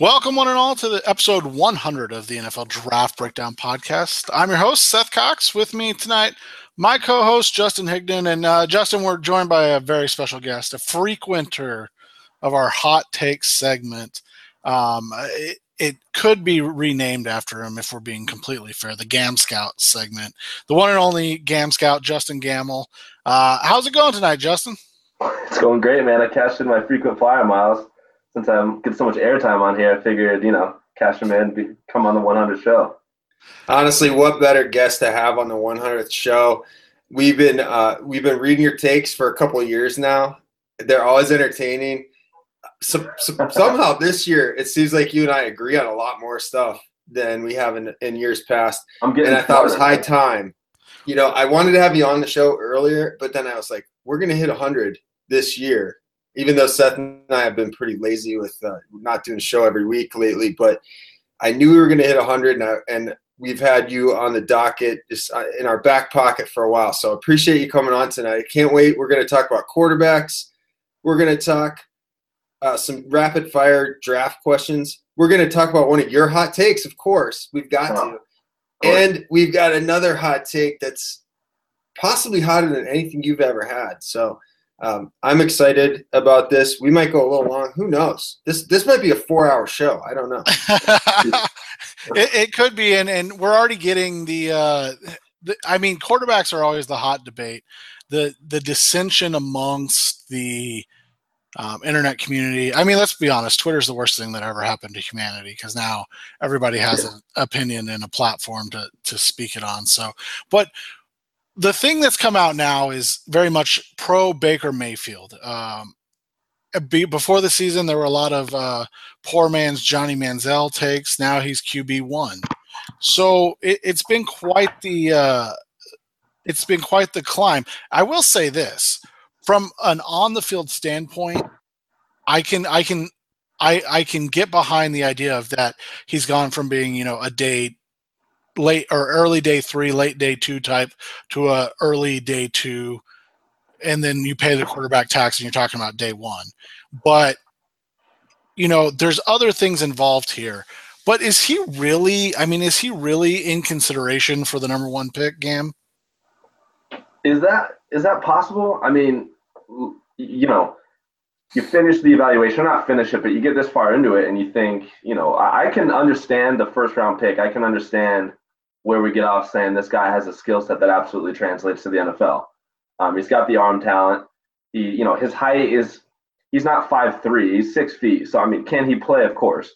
Welcome, one and all, to the episode 100 of the NFL Draft Breakdown Podcast. I'm your host, Seth Cox. With me tonight, my co host, Justin Higdon. And uh, Justin, we're joined by a very special guest, a frequenter of our Hot Takes segment. Um, it, it, could be renamed after him if we're being completely fair the Gam Scout segment. The one and only Gam Scout, Justin Gamble. Uh, how's it going tonight, Justin? It's going great, man. I cashed in my frequent flyer miles since I'm getting so much airtime on here, I figured, you know, cash them in, be, come on the 100 show. Honestly, what better guest to have on the 100th show? We've been uh, we've been reading your takes for a couple of years now. They're always entertaining. So, so, somehow this year, it seems like you and I agree on a lot more stuff than we have in, in years past. I'm getting and I thought it was high time. You know, I wanted to have you on the show earlier, but then I was like, we're going to hit 100 this year even though Seth and I have been pretty lazy with uh, not doing a show every week lately, but I knew we were going to hit 100, and, I, and we've had you on the docket just uh, in our back pocket for a while. So appreciate you coming on tonight. Can't wait. We're going to talk about quarterbacks. We're going to talk uh, some rapid fire draft questions. We're going to talk about one of your hot takes, of course. We've got to. And we've got another hot take that's possibly hotter than anything you've ever had. So um, I'm excited about this. We might go a little long. Who knows? This this might be a four hour show. I don't know. it, it, could be, and and we're already getting the, uh, the. I mean, quarterbacks are always the hot debate. The the dissension amongst the um, internet community. I mean, let's be honest. Twitter's the worst thing that ever happened to humanity because now everybody has an opinion and a platform to to speak it on. So, but the thing that's come out now is very much pro Baker Mayfield. Um, before the season, there were a lot of uh, poor man's Johnny Manziel takes. Now he's QB one, so it, has been quite the uh, it's been quite the climb. I will say this from an on the field standpoint, I can I can I I can get behind the idea of that he's gone from being you know a day late or early day three, late day two type to a early day two, and then you pay the quarterback tax and you're talking about day one. But you know, there's other things involved here. But is he really? I mean, is he really in consideration for the number one pick, Gam? Is that is that possible? I mean, you know, you finish the evaluation, not finish it, but you get this far into it, and you think, you know, I, I can understand the first round pick. I can understand where we get off saying this guy has a skill set that absolutely translates to the NFL. Um, he's got the arm talent. He, you know, his height is he's not five three. He's six feet. So I mean, can he play? Of course.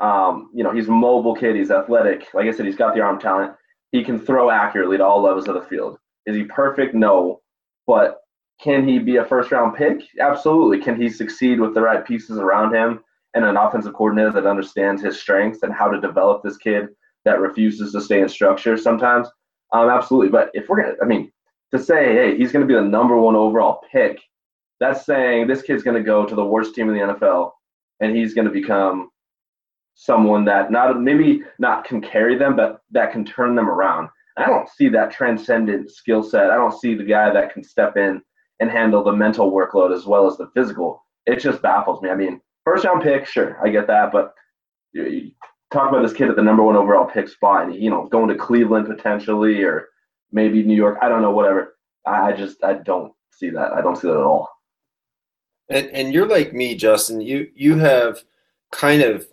Um, you know, he's a mobile kid. He's athletic. Like I said, he's got the arm talent. He can throw accurately to all levels of the field. Is he perfect? No. But can he be a first round pick? Absolutely. Can he succeed with the right pieces around him and an offensive coordinator that understands his strengths and how to develop this kid that refuses to stay in structure sometimes. Um, absolutely. But if we're gonna, I mean, to say, hey, he's gonna be the number one overall pick, that's saying this kid's gonna go to the worst team in the NFL, and he's gonna become someone that not maybe not can carry them, but that can turn them around. I don't see that transcendent skill set. I don't see the guy that can step in and handle the mental workload as well as the physical. It just baffles me. I mean, first round pick, sure, I get that, but talk about this kid at the number one overall pick spot, and you know, going to Cleveland potentially, or maybe New York. I don't know, whatever. I just I don't see that. I don't see that at all. And and you're like me, Justin. You you have kind of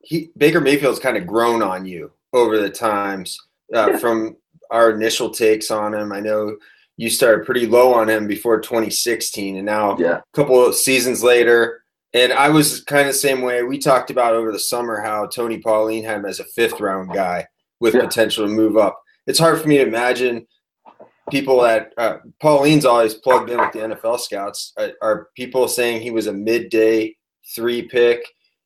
he Baker Mayfield's kind of grown on you over the times uh, yeah. from our initial takes on him. I know you started pretty low on him before 2016, and now yeah. a couple of seasons later, and I was kind of the same way. We talked about over the summer how Tony Pauline had him as a fifth round guy with yeah. potential to move up. It's hard for me to imagine people that uh, Pauline's always plugged in with the NFL scouts. Are, are people saying he was a midday three pick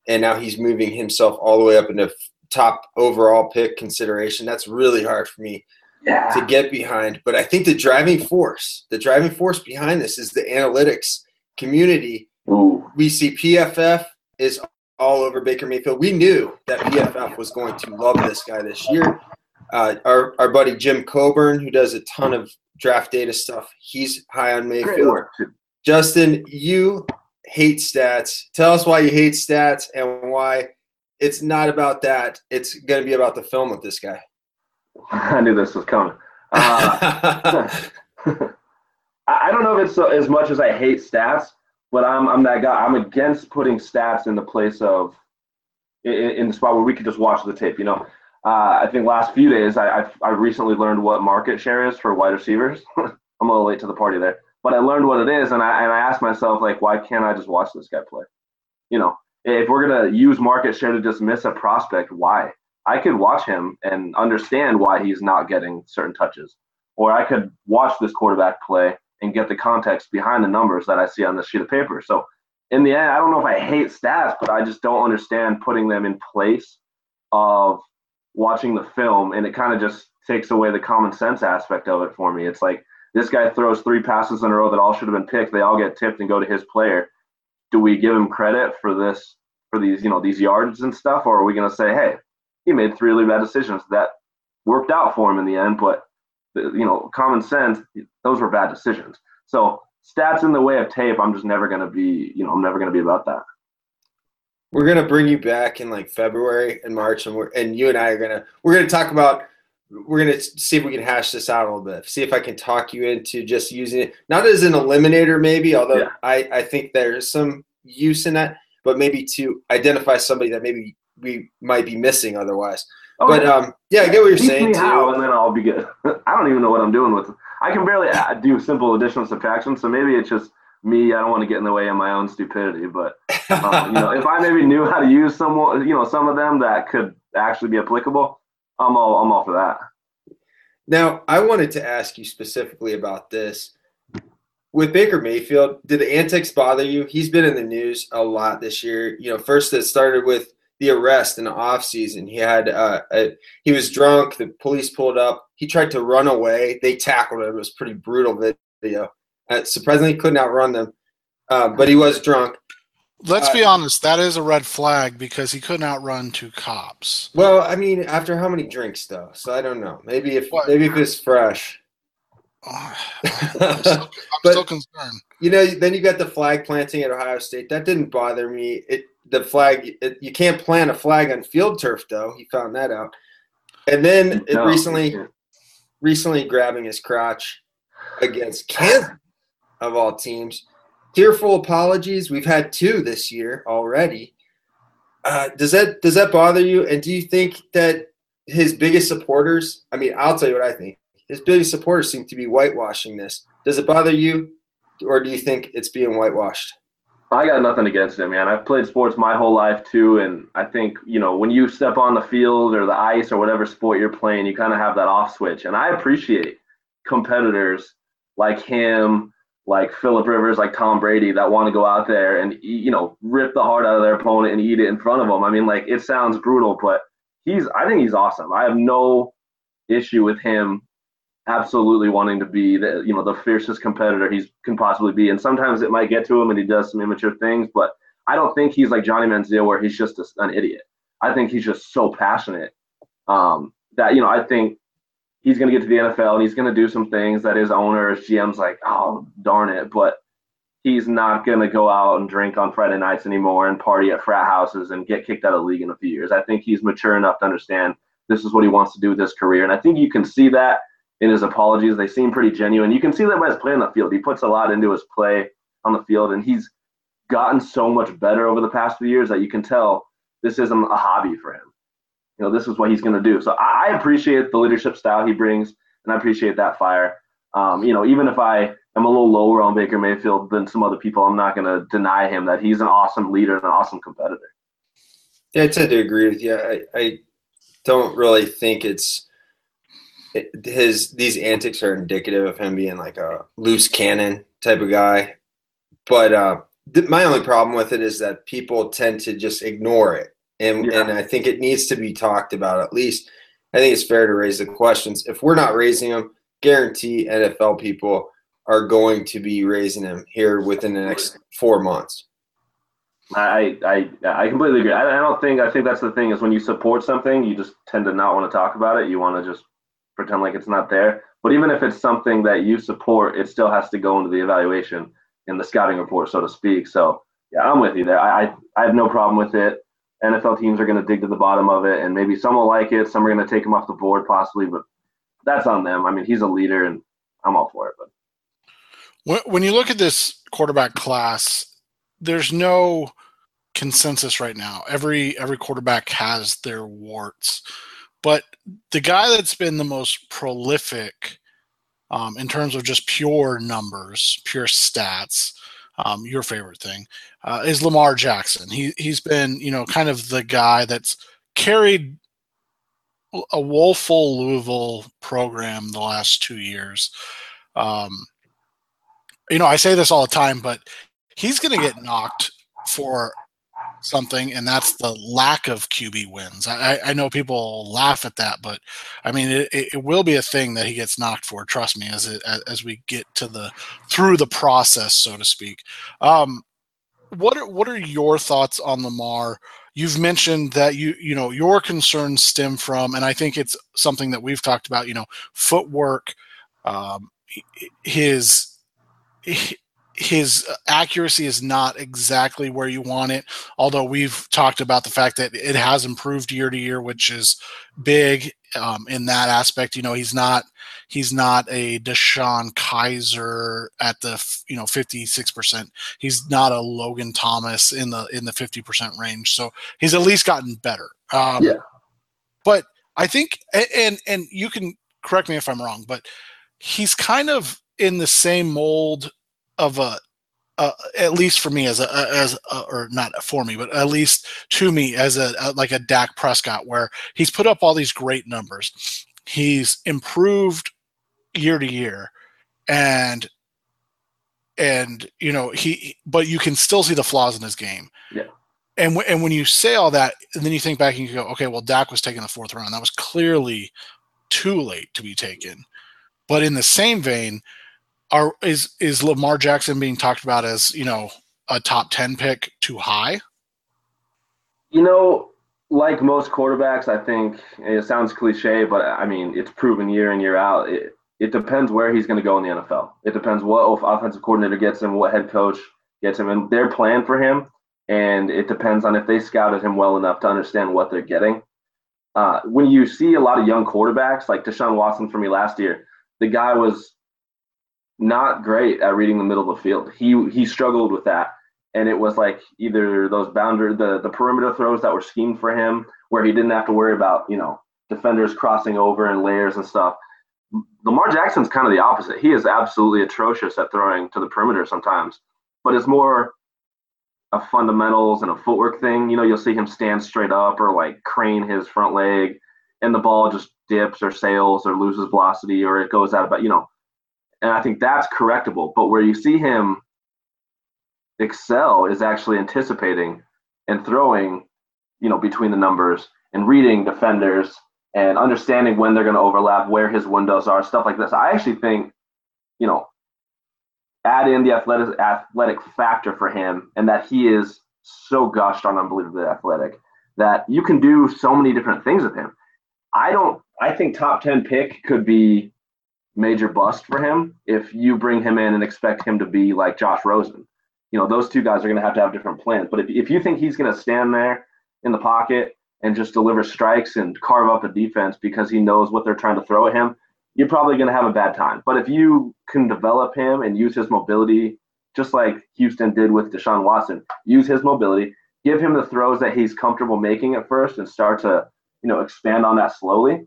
and now he's moving himself all the way up into top overall pick consideration? That's really hard for me yeah. to get behind. But I think the driving force, the driving force behind this is the analytics community Ooh. We see PFF is all over Baker Mayfield. We knew that PFF was going to love this guy this year. Uh, our, our buddy Jim Coburn, who does a ton of draft data stuff, he's high on Mayfield. Justin, you hate stats. Tell us why you hate stats and why it's not about that. It's going to be about the film with this guy. I knew this was coming. Uh, I don't know if it's so, as much as I hate stats, but I'm I'm that guy. I'm against putting stats in the place of in, in the spot where we could just watch the tape. You know, uh, I think last few days I I've, I recently learned what market share is for wide receivers. I'm a little late to the party there, but I learned what it is, and I and I asked myself like, why can't I just watch this guy play? You know, if we're gonna use market share to dismiss a prospect, why? I could watch him and understand why he's not getting certain touches, or I could watch this quarterback play and get the context behind the numbers that I see on this sheet of paper. So in the end, I don't know if I hate stats, but I just don't understand putting them in place of watching the film, and it kind of just takes away the common sense aspect of it for me. It's like this guy throws three passes in a row that all should have been picked. They all get tipped and go to his player. Do we give him credit for this, for these, you know, these yards and stuff, or are we going to say, hey, he made three really bad decisions that worked out for him in the end, but you know, common sense, those were bad decisions. So stats in the way of tape, I'm just never going to be, you know, I'm never going to be about that. We're gonna bring you back in like February and March, and we're and you and I are gonna we're gonna talk about we're gonna see if we can hash this out a little bit. See if I can talk you into just using it not as an eliminator, maybe. Although yeah. I I think there's some use in that, but maybe to identify somebody that maybe we might be missing otherwise. Oh, but um, yeah, I get what you're Teach saying. How, and then I'll be good. I don't even know what I'm doing with. I can barely do simple addition subtraction, so maybe it's just me. I don't want to get in the way of my own stupidity, but um, you know, if I maybe knew how to use some, you know, some of them that could actually be applicable, I'm all I'm all for that. Now, I wanted to ask you specifically about this. With Baker Mayfield, did the antics bother you? He's been in the news a lot this year. You know, first it started with the arrest in the off season. He had uh, a, he was drunk. The police pulled up. He tried to run away. They tackled him. It was pretty brutal video. Uh, surprisingly, couldn't outrun them, uh, but he was drunk. Let's be uh, honest. That is a red flag because he couldn't outrun two cops. Well, I mean, after how many drinks though? So I don't know. Maybe if what? maybe if it's fresh. I'm, still, I'm but, still concerned. You know, then you got the flag planting at Ohio State. That didn't bother me. It the flag. It, you can't plant a flag on field turf, though. He found that out. And then no, recently, recently grabbing his crotch against Kansas, of all teams. Tearful apologies. We've had two this year already. Uh, does that does that bother you? And do you think that his biggest supporters? I mean, I'll tell you what I think. His biggest supporters seem to be whitewashing this. Does it bother you, or do you think it's being whitewashed? I got nothing against him, man. I've played sports my whole life too, and I think you know when you step on the field or the ice or whatever sport you're playing, you kind of have that off switch, and I appreciate competitors like him, like Philip Rivers, like Tom Brady that want to go out there and you know rip the heart out of their opponent and eat it in front of them. I mean, like it sounds brutal, but he's I think he's awesome. I have no issue with him absolutely wanting to be the you know the fiercest competitor he can possibly be. And sometimes it might get to him and he does some immature things, but I don't think he's like Johnny Manziel where he's just a, an idiot. I think he's just so passionate um, that you know I think he's going to get to the NFL and he's going to do some things that his owners, GM's like, oh darn it, but he's not going to go out and drink on Friday nights anymore and party at frat houses and get kicked out of the league in a few years. I think he's mature enough to understand this is what he wants to do with his career, and I think you can see that in his apologies. They seem pretty genuine. You can see that by his play on the field. He puts a lot into his play on the field, and he's gotten so much better over the past few years that you can tell this isn't a hobby for him. You know, this is what he's going to do. So I, I, appreciate the leadership style he brings, and I appreciate that fire. Um, you know, even if I am a little lower on Baker Mayfield than some other people, I'm not going to deny him that he's an awesome leader and an awesome competitor. Yeah, I tend to agree with you. I, I don't really think it's his these antics are indicative of him being like a loose cannon type of guy. But uh, th- my only problem with it is that people tend to just ignore it, and yeah. and I think it needs to be talked about at least. I think it's fair to raise the questions. If we're not raising them, guarantee NFL people are going to be raising them here within the next four months. I I I completely agree. I, I don't think I think that's the thing is when you support something, you just tend to not want to talk about it. You want to just pretend like it's not there. But even if it's something that you support, it still has to go into the evaluation in the scouting report, so to speak. So yeah, I'm with you there. I I, I have no problem with it. NFL teams are going to dig to the bottom of it, and maybe some will like it, some are going to take him off the board possibly, but that's on them. I mean, he's a leader, and I'm all for it. But when you look at this quarterback class, there's no consensus right now. Every every quarterback has their warts, but the guy that's been the most prolific um, in terms of just pure numbers, pure stats, um, your favorite thing, uh, is Lamar Jackson. He he's been you know kind of the guy that's carried a woeful Louisville program the last two years. Um, you know, I say this all the time, but he's going to get knocked for something, and that's the lack of QB wins. I, I know people laugh at that, but I mean, it, it will be a thing that he gets knocked for. Trust me, as it, as we get to the through the process, so to speak. Um, what are, what are your thoughts on Lamar? You've mentioned that you you know your concerns stem from, and I think it's something that we've talked about. You know, footwork, um, his his accuracy is not exactly where you want it. Although we've talked about the fact that it has improved year to year, which is big um, in that aspect. You know, he's not he's not a DeShone Kizer at the you know fifty six percent. He's not a Logan Thomas in the in the fifty percent range. So he's at least gotten better. Um, yeah. But I think, and and you can correct me if I'm wrong, but he's kind of in the same mold of a uh, at least for me as a as a, or not for me, but at least to me as a, a, like a Dak Prescott, where he's put up all these great numbers, he's improved year to year, and and you know he, but you can still see the flaws in his game. Yeah. And w- and when you say all that, and then you think back and you go, okay, well, Dak was taken the fourth round. That was clearly too late to be taken. But in the same vein, are is is Lamar Jackson being talked about as you know a top ten pick too high? You know, like most quarterbacks, I think it sounds cliche, but I mean it's proven year in year out. It, it depends where he's going to go in the NFL. It depends what offensive coordinator gets him, what head coach gets him, and their plan for him. And it depends on if they scouted him well enough to understand what they're getting. Uh, when you see a lot of young quarterbacks like Deshaun Watson for me last year, the guy was not great at reading the middle of the field. He he struggled with that, and it was like either those boundary the the perimeter throws that were schemed for him, where he didn't have to worry about you know defenders crossing over and layers and stuff. Lamar Jackson's kind of the opposite. He is absolutely atrocious at throwing to the perimeter sometimes, but it's more a fundamentals and a footwork thing. You know, you'll see him stand straight up or like crane his front leg, and the ball just dips or sails or loses velocity or it goes out about you know and I think that's correctable. But where you see him excel is actually anticipating and throwing, you know, between the numbers and reading defenders and understanding when they're going to overlap, where his windows are, stuff like this. I actually think, you know, add in the athletic athletic factor for him and that he is so gushed on unbelievably athletic that you can do so many different things with him. I don't I think top 10 pick could be major bust for him if you bring him in and expect him to be like Josh Rosen. You know, those two guys are going to have to have different plans. But if, if you think he's going to stand there in the pocket and just deliver strikes and carve up a defense because he knows what they're trying to throw at him, you're probably going to have a bad time. But if you can develop him and use his mobility, just like Houston did with Deshaun Watson, use his mobility, give him the throws that he's comfortable making at first and start to, you know, expand on that slowly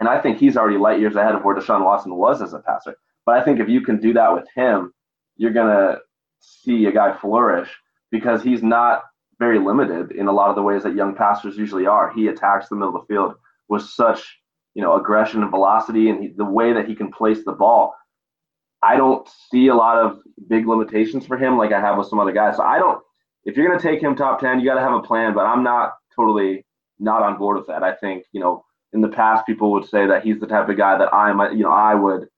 and I think he's already light years ahead of where Deshaun Watson was as a passer. But I think if you can do that with him, you're going to see a guy flourish because he's not very limited in a lot of the ways that young passers usually are. He attacks the middle of the field with such, you know, aggression and velocity and he, the way that he can place the ball. I don't see a lot of big limitations for him like I have with some other guys. So I don't if you're going to take him top 10, you got to have a plan, but I'm not totally not on board with that. I think, you know, in the past, people would say that he's the type of guy that I might, you know, I would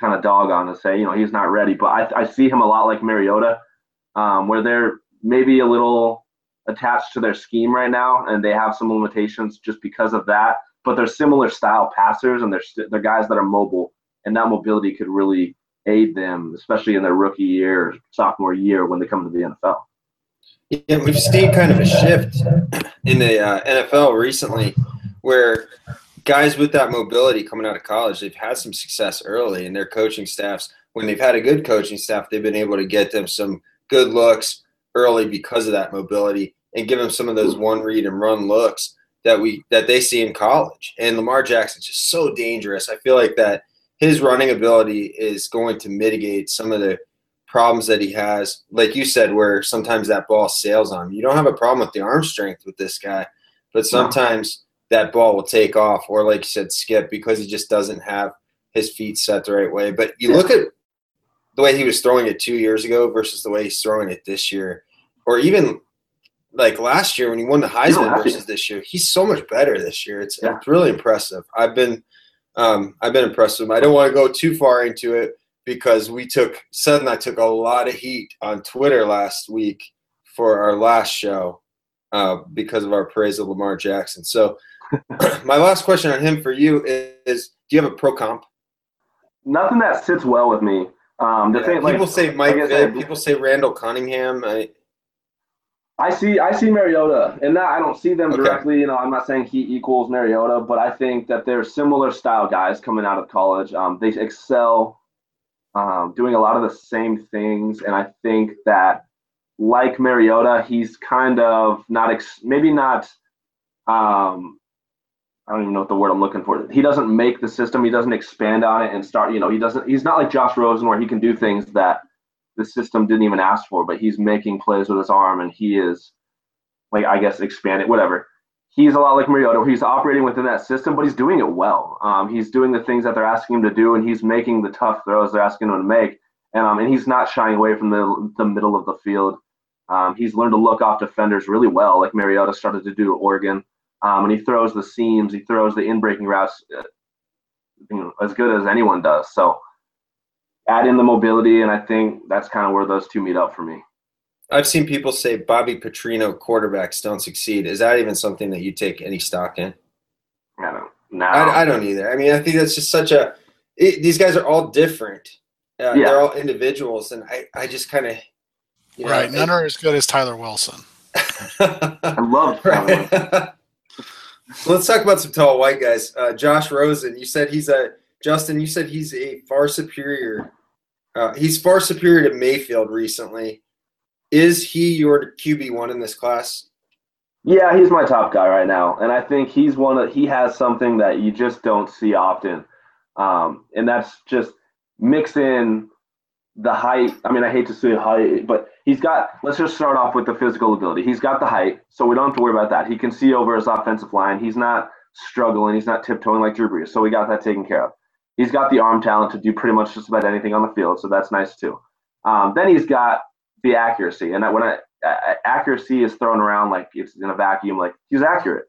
kind of dog on and say, you know, he's not ready. But I, I see him a lot like Mariota, um, where they're maybe a little attached to their scheme right now, and they have some limitations just because of that. But they're similar style passers, and they're they're guys that are mobile, and that mobility could really aid them, especially in their rookie year, sophomore year when they come to the NFL. Yeah, we've seen kind of a shift in the uh, NFL recently where guys with that mobility coming out of college, they've had some success early, and their coaching staffs, when they've had a good coaching staff, they've been able to get them some good looks early because of that mobility and give them some of those one read and run looks that we that they see in college. And Lamar Jackson's just so dangerous. I feel like that his running ability is going to mitigate some of the problems that he has. Like you said, where sometimes that ball sails on him. You don't have a problem with the arm strength with this guy, but sometimes that ball will take off, or like you said, skip because he just doesn't have his feet set the right way. But you look at the way he was throwing it two years ago versus the way he's throwing it this year, or even like last year when he won the Heisman versus this year. He's so much better this year. It's, yeah. it's really impressive. I've been um, I've been impressed with him. I don't want to go too far into it because we took Seth and I took a lot of heat on Twitter last week for our last show uh, because of our praise of Lamar Jackson. So my last question on him for you is, is, do you have a pro comp? Nothing that sits well with me. Um, the yeah, thing, people like, say Mike Vick, people say Randall Cunningham. I, I see I see Mariota, and that I don't see them okay. directly. You know, I'm not saying he equals Mariota, but I think that they're similar style guys coming out of college. Um, they excel um, doing a lot of the same things, and I think that like Mariota, he's kind of not ex- maybe not. Um, I don't even know what the word I'm looking for. He doesn't make the system. He doesn't expand on it and start. You know, he doesn't. He's not like Josh Rosen where he can do things that the system didn't even ask for, but he's making plays with his arm and he is like I guess expanded, whatever. He's a lot like Mariota. He's operating within that system, but he's doing it well. Um, he's doing the things that they're asking him to do, and he's making the tough throws they're asking him to make. And um, and he's not shying away from the the middle of the field. Um, he's learned to look off defenders really well, like Mariota started to do at Oregon. Um, and he throws the seams, he throws the in-breaking routes, uh, you know, as good as anyone does. So add in the mobility, and I think that's kind of where those two meet up for me. I've seen people say Bobby Petrino quarterbacks don't succeed. Is that even something that you take any stock in? I don't. No, I, I don't either. I mean, I think that's just such a. It, these guys are all different. Uh, yeah. They're all individuals, and I, I just kind of. You know, right. None are as good as Tyler Wilson. I love Tyler. Let's talk about some tall white guys. Uh, Josh Rosen, you said he's a Justin, you said he's a far superior. Uh, he's far superior to Mayfield recently. Is he your QB one in this class? Yeah, he's my top guy right now, and I think he's one that he has something that you just don't see often, um, and that's just mix in the height. I mean, I hate to say height, but he's got. Let's just start off with the physical ability. He's got the height, so we don't have to worry about that. He can see over his offensive line. He's not struggling. He's not tiptoeing like Drew Brees, so we got that taken care of he's got the arm talent to do pretty much just about anything on the field, so that's nice too. Um, then he's got the accuracy, and when I, accuracy is thrown around like it's in a vacuum, like he's accurate.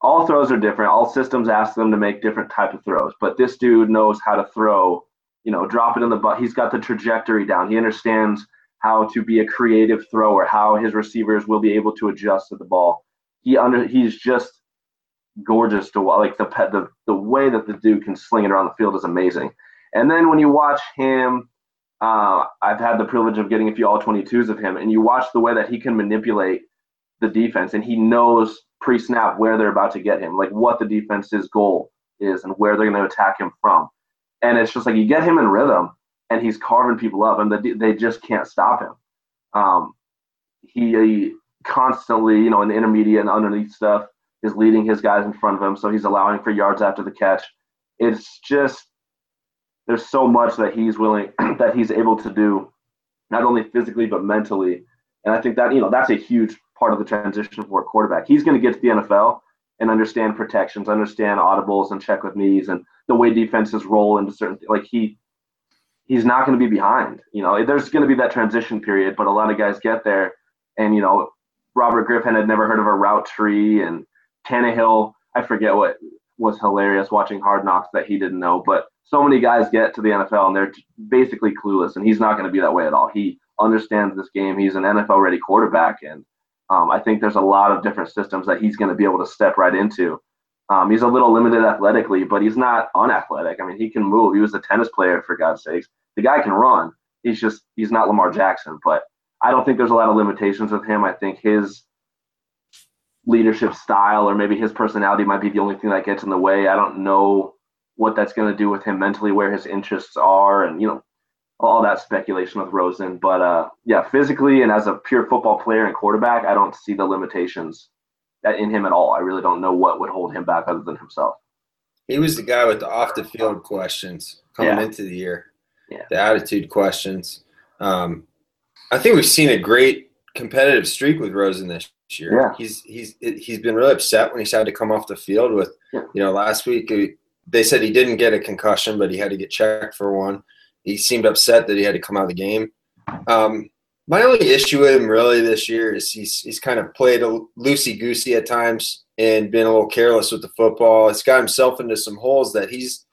All throws are different. All systems ask them to make different type of throws, but this dude knows how to throw. You know, drop it in the butt. He's got the trajectory down. He understands how to be a creative thrower, how his receivers will be able to adjust to the ball. He under he's just gorgeous to watch. like the the the way that the dude can sling it around the field is amazing. And then when you watch him, uh, I've had the privilege of getting a few all 22s of him, and you watch the way that he can manipulate the defense, and he knows pre-snap where they're about to get him, like what the defense's goal is and where they're going to attack him from. And it's just like you get him in rhythm, and he's carving people up, and the, they just can't stop him. Um, he, he constantly, you know, in the intermediate and underneath stuff, is leading his guys in front of him, so he's allowing for yards after the catch. It's just there's so much that he's willing that he's able to do, not only physically but mentally. And I think that you know that's a huge part of the transition for a quarterback. He's going to get to the NFL and understand protections, understand audibles and check with me's, and the way defenses roll into certain like he he's not going to be behind. You know, there's going to be that transition period, but a lot of guys get there, and you know, Robert Griffin had never heard of a route tree, and Tannehill, I forget what was hilarious watching Hard Knocks that he didn't know, but so many guys get to the NFL and they're basically clueless, and he's not going to be that way at all. He understands this game. He's an NFL ready quarterback, and um, I think there's a lot of different systems that he's going to be able to step right into. Um, he's a little limited athletically, but he's not unathletic. I mean, he can move. He was a tennis player, for God's sakes. The guy can run. He's just he's not Lamar Jackson, but I don't think there's a lot of limitations with him. I think his leadership style or maybe his personality might be the only thing that gets in the way. I don't know what that's going to do with him mentally, where his interests are, and you know, all that speculation with Rosen. But uh, yeah, physically and as a pure football player and quarterback, I don't see the limitations in him at all. I really don't know what would hold him back other than himself. He was the guy with the off the field questions coming yeah. into the year, yeah. the attitude questions. Um, I think we've seen a great competitive streak with Rosen this year. Yeah. He's he's he's been really upset when he's had to come off the field with, yeah. you know, last week they said he didn't get a concussion, but he had to get checked for one. He seemed upset that he had to come out of the game. Um, my only issue with him really this year is he's he's kind of played a loosey goosey at times and been a little careless with the football. He's got himself into some holes that he's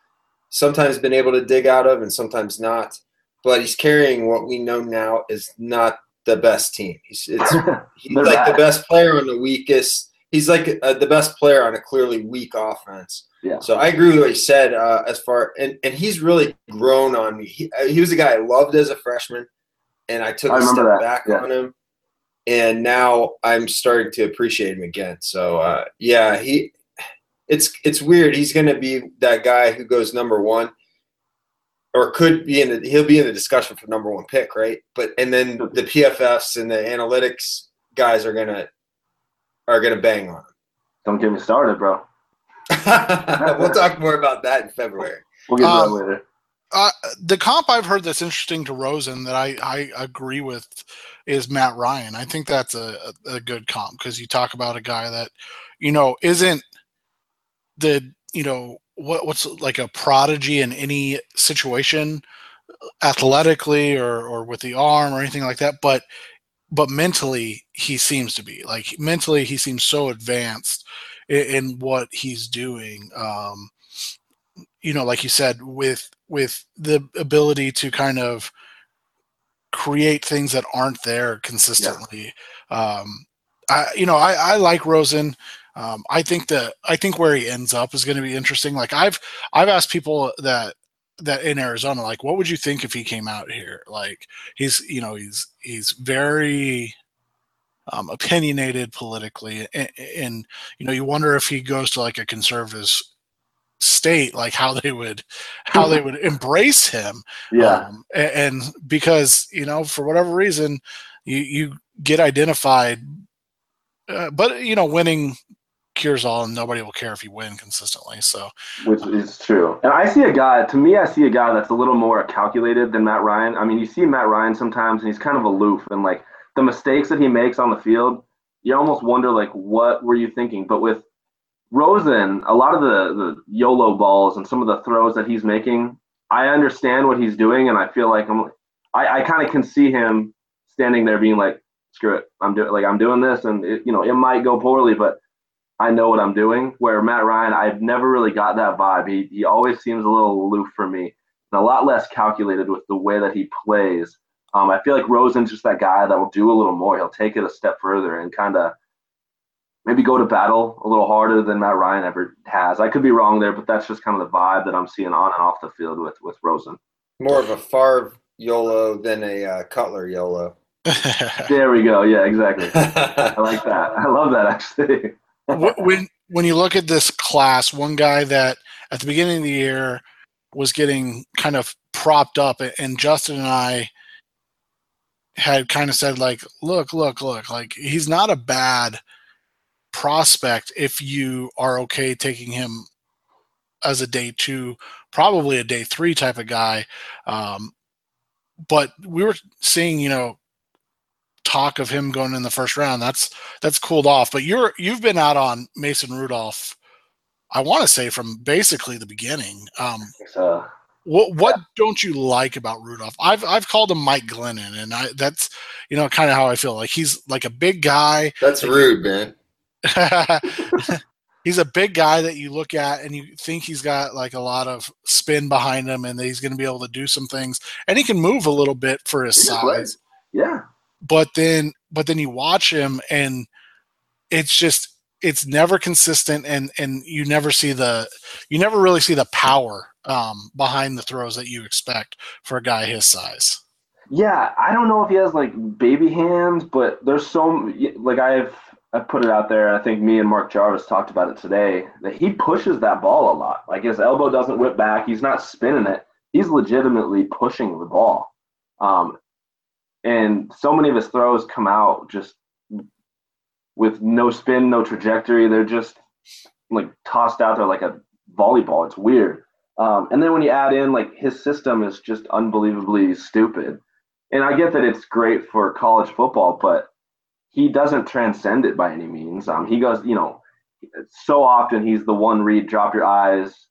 sometimes been able to dig out of and sometimes not. But he's carrying what we know now is not the best team. He's it's he's like the best player on the weakest. He's like uh, the best player on a clearly weak offense. Yeah. So I agree with what he said uh, as far and and he's really grown on me. He, uh, he was a guy I loved as a freshman, and I took I a step that. back yeah. on him, and now I'm starting to appreciate him again. So uh, yeah, he. It's it's weird. He's going to be that guy who goes number one, or could be in. The, he'll be in the discussion for number one pick, right? But and then the PFFs and the analytics guys are gonna are gonna bang on him. Don't get me started, bro. we'll talk more about that in February. We'll get um, that later. Uh, the comp I've heard that's interesting to Rosen that I, I agree with is Matt Ryan. I think that's a, a good comp because you talk about a guy that, you know, isn't the, you know, what, what's like a prodigy in any situation athletically or, or with the arm or anything like that. But, but mentally he seems to be like mentally he seems so advanced in, in what he's doing. Um, you know, like you said, with with the ability to kind of create things that aren't there consistently. Yeah. Um, I, you know, I, I like Rosen. Um, I think that I think where he ends up is going to be interesting. Like I've I've asked people that that in Arizona, like, what would you think if he came out here? Like he's you know he's he's very um, opinionated politically, and, and, you know you wonder if he goes to like a conservative state, like how they would how they would embrace him. Yeah, um, and, and, because you know for whatever reason you you get identified, uh, but you know winning cures all, and nobody will care if you win consistently. So, which is true. And I see a guy. To me, I see a guy that's a little more calculated than Matt Ryan. I mean, you see Matt Ryan sometimes, and he's kind of aloof and like the mistakes that he makes on the field, you almost wonder like what were you thinking? But with Rosen, a lot of the, the YOLO balls and some of the throws that he's making, I understand what he's doing, and I feel like I'm, I, I kind of can see him standing there being like, screw it, I'm doing like I'm doing this, and it, you know it might go poorly, but I know what I'm doing. Where Matt Ryan, I've never really got that vibe. He he always seems a little aloof for me, and a lot less calculated with the way that he plays. Um, I feel like Rosen's just that guy that will do a little more. He'll take it a step further and kind of maybe go to battle a little harder than Matt Ryan ever has. I could be wrong there, but that's just kind of the vibe that I'm seeing on and off the field with with Rosen. More of a Favre YOLO than a uh, Cutler YOLO. there we go. Yeah, exactly. I like that. I love that actually. when when you look at this class, one guy that at the beginning of the year was getting kind of propped up, and Justin and I had kind of said like, look, look, look, like he's not a bad prospect if you are okay taking him as a day two, probably a day three type of guy. Um, but we were seeing, you know, talk of him going in the first round. That's that's cooled off. But you're you've been out on Mason Rudolph. I want to say from basically the beginning. Um, so. What what yeah. don't you like about Rudolph? I've I've called him Mike Glennon, and I that's you know kind of how I feel. Like he's like a big guy. That's rude, man. he's a big guy that you look at and you think he's got like a lot of spin behind him, and that he's going to be able to do some things, and he can move a little bit for his size. Yeah. But then, but then you watch him, and it's just it's never consistent, and and you never see the you never really see the power um, behind the throws that you expect for a guy his size. Yeah, I don't know if he has like baby hands, but there's so like I've I put it out there. I think me and Mark Jarvis talked about it today that he pushes that ball a lot. Like his elbow doesn't whip back. He's not spinning it. He's legitimately pushing the ball. Um, and so many of his throws come out just with no spin, no trajectory. They're just like tossed out there like a volleyball. It's weird. Um, and then when you add in like his system is just unbelievably stupid. And I get that it's great for college football, but he doesn't transcend it by any means. Um, he goes, you know, so often he's the one read, drop your eyes,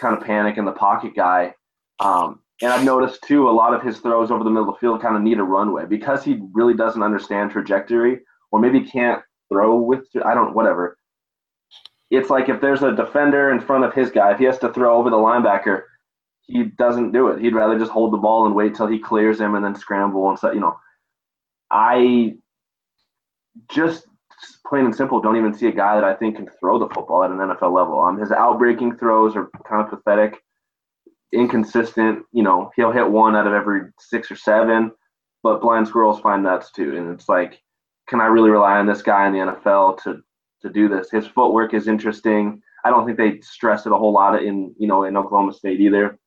kind of panic in the pocket guy. Um, and I've noticed too, a lot of his throws over the middle of the field kind of need a runway because he really doesn't understand trajectory, or maybe can't throw with, I don't, whatever. It's like if there's a defender in front of his guy, if he has to throw over the linebacker, he doesn't do it. He'd rather just hold the ball and wait till he clears him and then scramble and so, you know. I just plain and simple don't even see a guy that I think can throw the football at an NFL level. Um, his outbreaking throws are kind of pathetic, inconsistent. You know, he'll hit one out of every six or seven, but blind squirrels find nuts too. And it's like, can I really rely on this guy in the NFL to to do this? His footwork is interesting. I don't think they stress it a whole lot in you know in Oklahoma State either.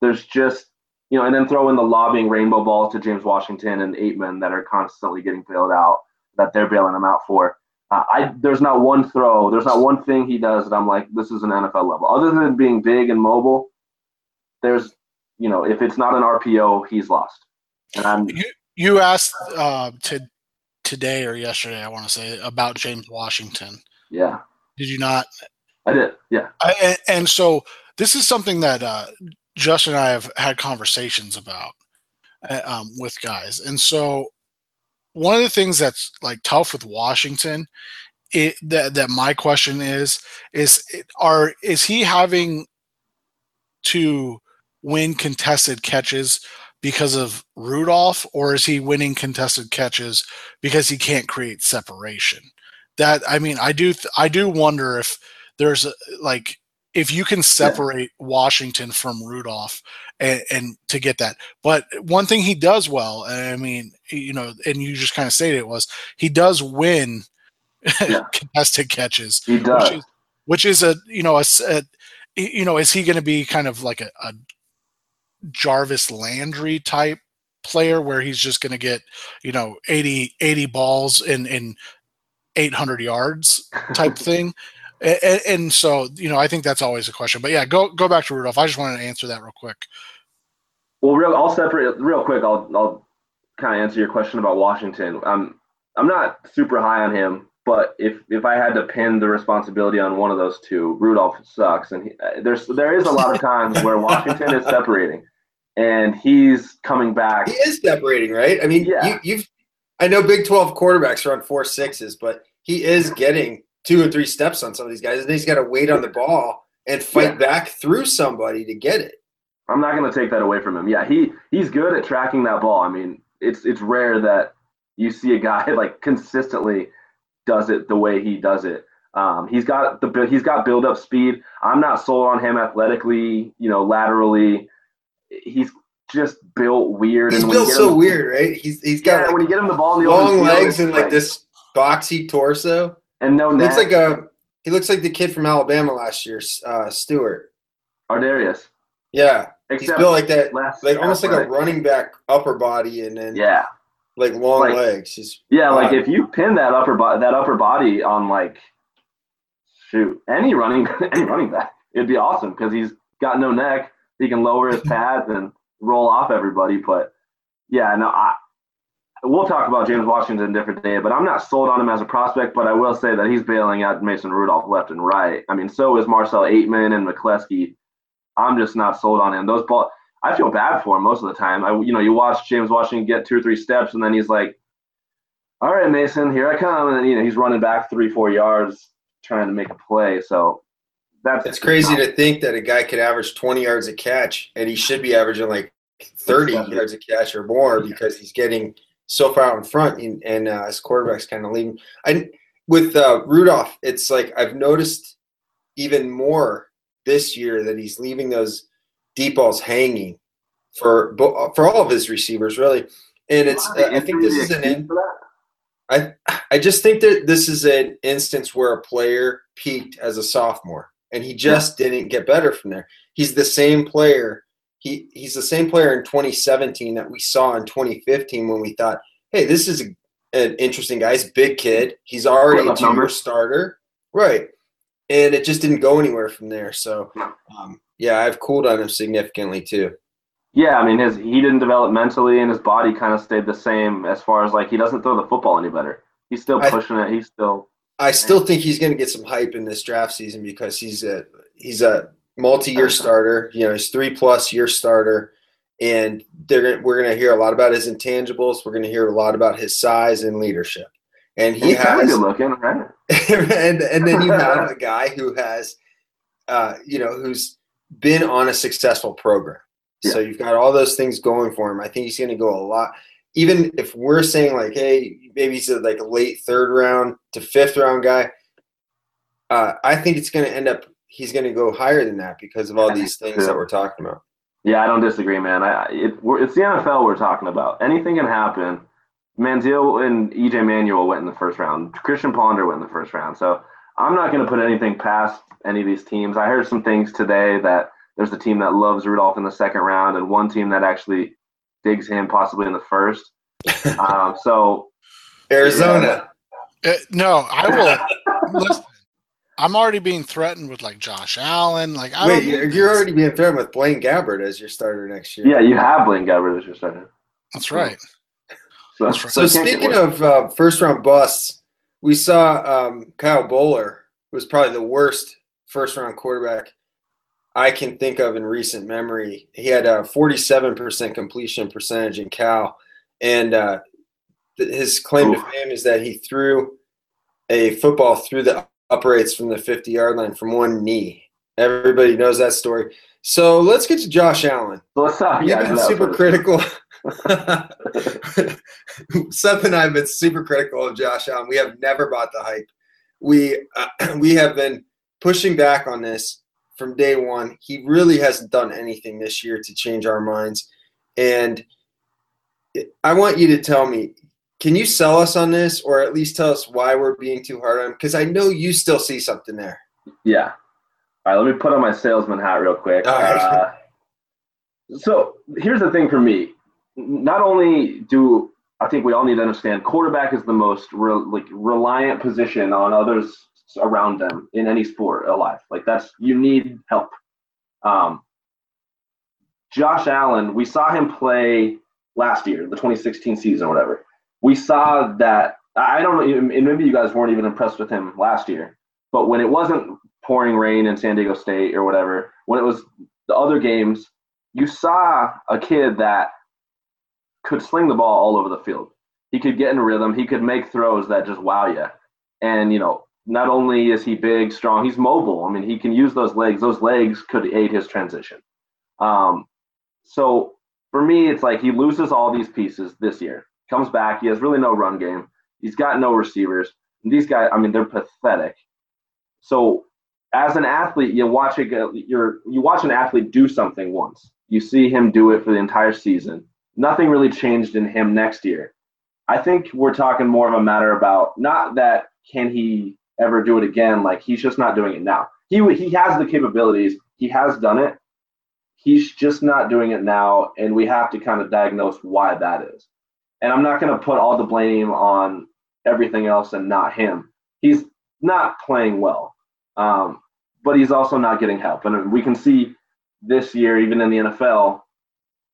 There's just you know, and then throw in the lobbing rainbow balls to James Washington and Ateman that are constantly getting bailed out that they're bailing him out for. Uh, I there's not one throw, there's not one thing he does that I'm like, this is an NFL level. Other than being big and mobile, there's you know, if it's not an RPO, he's lost. And I'm you, you asked uh, to today or yesterday, I want to say about James Washington. Yeah. Did you not? I did. Yeah. I, and, so this is something that uh, Justin and I have had conversations about uh, um, with guys, and so one of the things that's like tough with Washington, it that that my question is is are is he having to win contested catches because of Rudolph, or is he winning contested catches because he can't create separation? That I mean, I do I do wonder if there's a, like if you can separate yeah. Washington from Rudolph and, and, to get that. But one thing he does well, I mean, you know, and you just kind of stated it was he does win yeah. contested catches. He does. Which is, which is a you know a, a you know is he going to be kind of like a, a Jarvis Landry type player where he's just going to get you know 80 80 balls in in 800 yards type thing and, and, so, you know, I think that's always a question. But yeah, go go back to Rudolph. I just wanted to answer that real quick. Well, real, I'll separate real quick. I'll I'll kind of answer your question about Washington. I'm I'm not super high on him, but if if I had to pin the responsibility on one of those two, Rudolph sucks, and he, uh, there's there is a lot of times where Washington is separating, and he's coming back. He is separating, right? I mean, yeah. you, you've I know Big Twelve quarterbacks are on four sixes, but he is getting two or three steps on some of these guys, and he's got to wait on the ball and fight yeah. back through somebody to get it. I'm not going to take that away from him. Yeah, he he's good at tracking that ball. I mean, it's it's rare that you see a guy like consistently does it the way he does it. Um, he's got the he's got build up speed. I'm not sold on him athletically, you know, laterally. He's just built weird. He's and built so him, weird, right? He's he's got yeah, like when you get him the ball in the long legs and like this boxy torso and no. He looks like a he looks like the kid from Alabama last year, uh, Stewart. Ardarius. Yeah, Except he's built like that, like almost like a running back upper body, and then yeah, like long like, legs. He's yeah, like if you pin that upper body, that upper body on like shoot any running any running back, it'd be awesome because he's got no neck. He can lower his pads and roll off everybody. But yeah, no, I we'll talk about James Washington a different day, but I'm not sold on him as a prospect. But I will say that he's bailing out Mason Rudolph left and right. I mean, so is Marcell Ateman and McCleskey. I'm just not sold on him. Those ball, I feel bad for him most of the time. I, you know, you watch James Washington get two or three steps, and then he's like, "All right, Mason, here I come," and then you know he's running back three, four yards trying to make a play. So that's it's crazy to think that a guy could average 20 yards a catch, and he should be averaging like 30 yards a catch or more because he's getting so far out in front, and, and uh, his quarterback's kind of leaving. I with uh, Rudolph, it's like I've noticed even more this year that he's leaving those deep balls hanging, for for all of his receivers, really. And it's uh, I think this is an in, I I just think that this is an instance where a player peaked as a sophomore and he just didn't get better from there. He's the same player. He he's the same player in 2017 that we saw in 2015 when we thought, hey, this is a, an interesting guy. He's a big kid. He's already a two starter, right? And it just didn't go anywhere from there. So, um, yeah, I've cooled on him significantly too. Yeah, I mean, his he didn't develop mentally, and his body kind of stayed the same as far as like he doesn't throw the football any better. He's still pushing I, it. He's still. I still think he's going to get some hype in this draft season because he's a he's a multi-year starter. You know, he's three plus year starter, and they're we're going to hear a lot about his intangibles. We're going to hear a lot about his size and leadership. And he he's has good looking, right? and and then you have a guy who has, uh, you know, who's been on a successful program. Yeah. So you've got all those things going for him. I think he's going to go a lot. Even if we're saying like, hey, maybe he's a, like a late third round to fifth round guy, uh, I think it's going to end up he's going to go higher than that because of all these things that we're talking about. Yeah, I don't disagree, man. I, it, it's the NFL we're talking about. Anything can happen. Manziel and EJ Manuel went in the first round. Christian Ponder went in the first round. So I'm not going to put anything past any of these teams. I heard some things today that there's a team that loves Rudolph in the second round, and one team that actually digs him possibly in the first. um, so Arizona. Uh, no, I will. listen, I'm already being threatened with like Josh Allen. Like, I wait, you're, you're already being threatened with Blaine Gabbert as your starter next year. Yeah, you have Blaine Gabbert as your starter. That's right. So, That's right. so speaking of uh, first round busts, we saw um, Kyle Boller was probably the worst first round quarterback I can think of in recent memory. He had a 47% completion percentage in Cal, and uh, his claim to fame is that he threw a football through the uprights from the 50 yard line from one knee. Everybody knows that story. So let's get to Josh Allen. What's up? You've been super critical. Seth and I have been super critical of Josh Allen. We have never bought the hype. We uh, we have been pushing back on this from day one. He really hasn't done anything this year to change our minds. And I want you to tell me can you sell us on this or at least tell us why we're being too hard on him? Because I know you still see something there. Yeah. All right, let me put on my salesman hat real quick. All right. Uh, so here's the thing for me. Not only do I think we all need to understand quarterback is the most re- like reliant position on others around them in any sport alive. Like that's you need help. Um, Josh Allen, we saw him play last year, the 2016 season or whatever. We saw that I don't know, maybe you guys weren't even impressed with him last year, but when it wasn't pouring rain in San Diego State or whatever, when it was the other games, you saw a kid that could sling the ball all over the field. He could get in rhythm. He could make throws that just wow you. And you know, not only is he big, strong, he's mobile. I mean, he can use those legs. Those legs could aid his transition. Um, so for me, it's like he loses all these pieces this year. Comes back, he has really no run game. He's got no receivers. And these guys, I mean, they're pathetic. So as an athlete, you watch it. You're you watch an athlete do something once. You see him do it for the entire season. Nothing really changed in him next year. I think we're talking more of a matter about not that can he ever do it again. Like he's just not doing it now. He he has the capabilities. He has done it. He's just not doing it now, and we have to kind of diagnose why that is. And I'm not going to put all the blame on everything else and not him. He's not playing well, um, but he's also not getting help. And we can see this year, even in the NFL,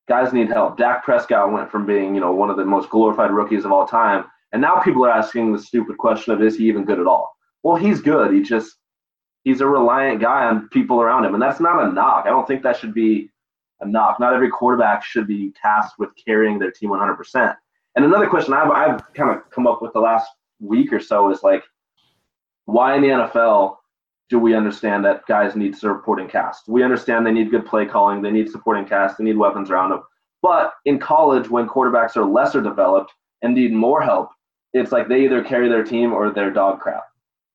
guys need help. Dak Prescott went from being, you know, one of the most glorified rookies of all time, and now people are asking the stupid question of is he even good at all? Well, he's good. He just he's a reliant guy on people around him, and that's not a knock. I don't think that should be a knock. Not every quarterback should be tasked with carrying their team 100%. And another question I've I've kind of come up with the last week or so is like, why in the NFL do we understand that guys need supporting cast? We understand they need good play calling, they need supporting cast, they need weapons around them. But in college, when quarterbacks are lesser developed and need more help, it's like they either carry their team or they're dog crap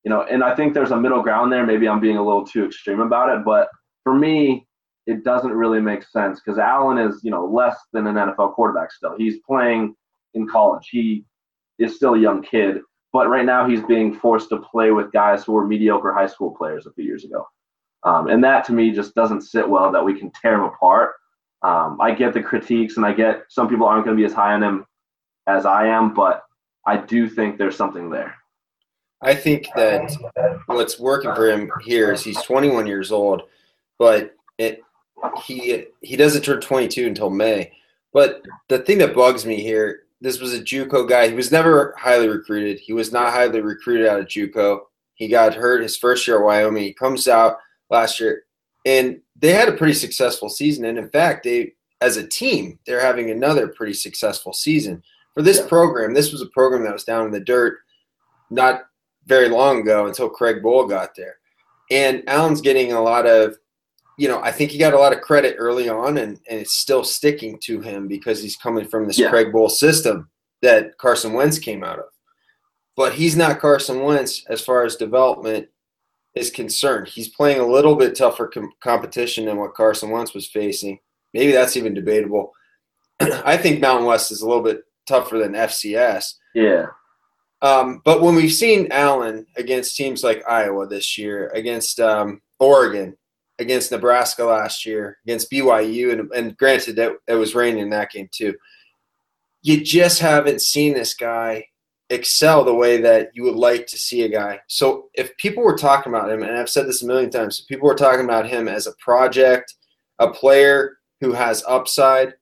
you know, and I think there's a middle ground there. Maybe I'm being a little too extreme about it, but for me, it doesn't really make sense because Allen is, you know, less than an NFL quarterback still. He's playing in college. He is still a young kid, but right now he's being forced to play with guys who were mediocre high school players a few years ago. Um, and that to me just doesn't sit well that we can tear him apart. Um, I get the critiques and I get some people aren't going to be as high on him as I am, but I do think there's something there. I think that what's working for him here is he's 21 years old, but it he he doesn't turn 22 until May. But the thing that bugs me here, this was a JUCO guy. He was never highly recruited. He was not highly recruited out of JUCO. He got hurt his first year at Wyoming. He comes out last year, and they had a pretty successful season. And in fact, they as a team, they're having another pretty successful season. For this program, this was a program that was down in the dirt not very long ago until Craig Bohl got there. And Allen's getting a lot of, you know, I think he got a lot of credit early on and, and it's still sticking to him because he's coming from this yeah. Craig Bohl system that Carson Wentz came out of. But he's not Carson Wentz as far as development is concerned. He's playing a little bit tougher com- competition than what Carson Wentz was facing. Maybe that's even debatable. I think Mountain West is a little bit tougher than FCS. Yeah. Um, but when we've seen Allen against teams like Iowa this year, against um, Oregon, against Nebraska last year, against BYU, and, and granted that it was raining in that game too, you just haven't seen this guy excel the way that you would like to see a guy. So if people were talking about him, and I've said this a million times, if people were talking about him as a project, a player who has upside,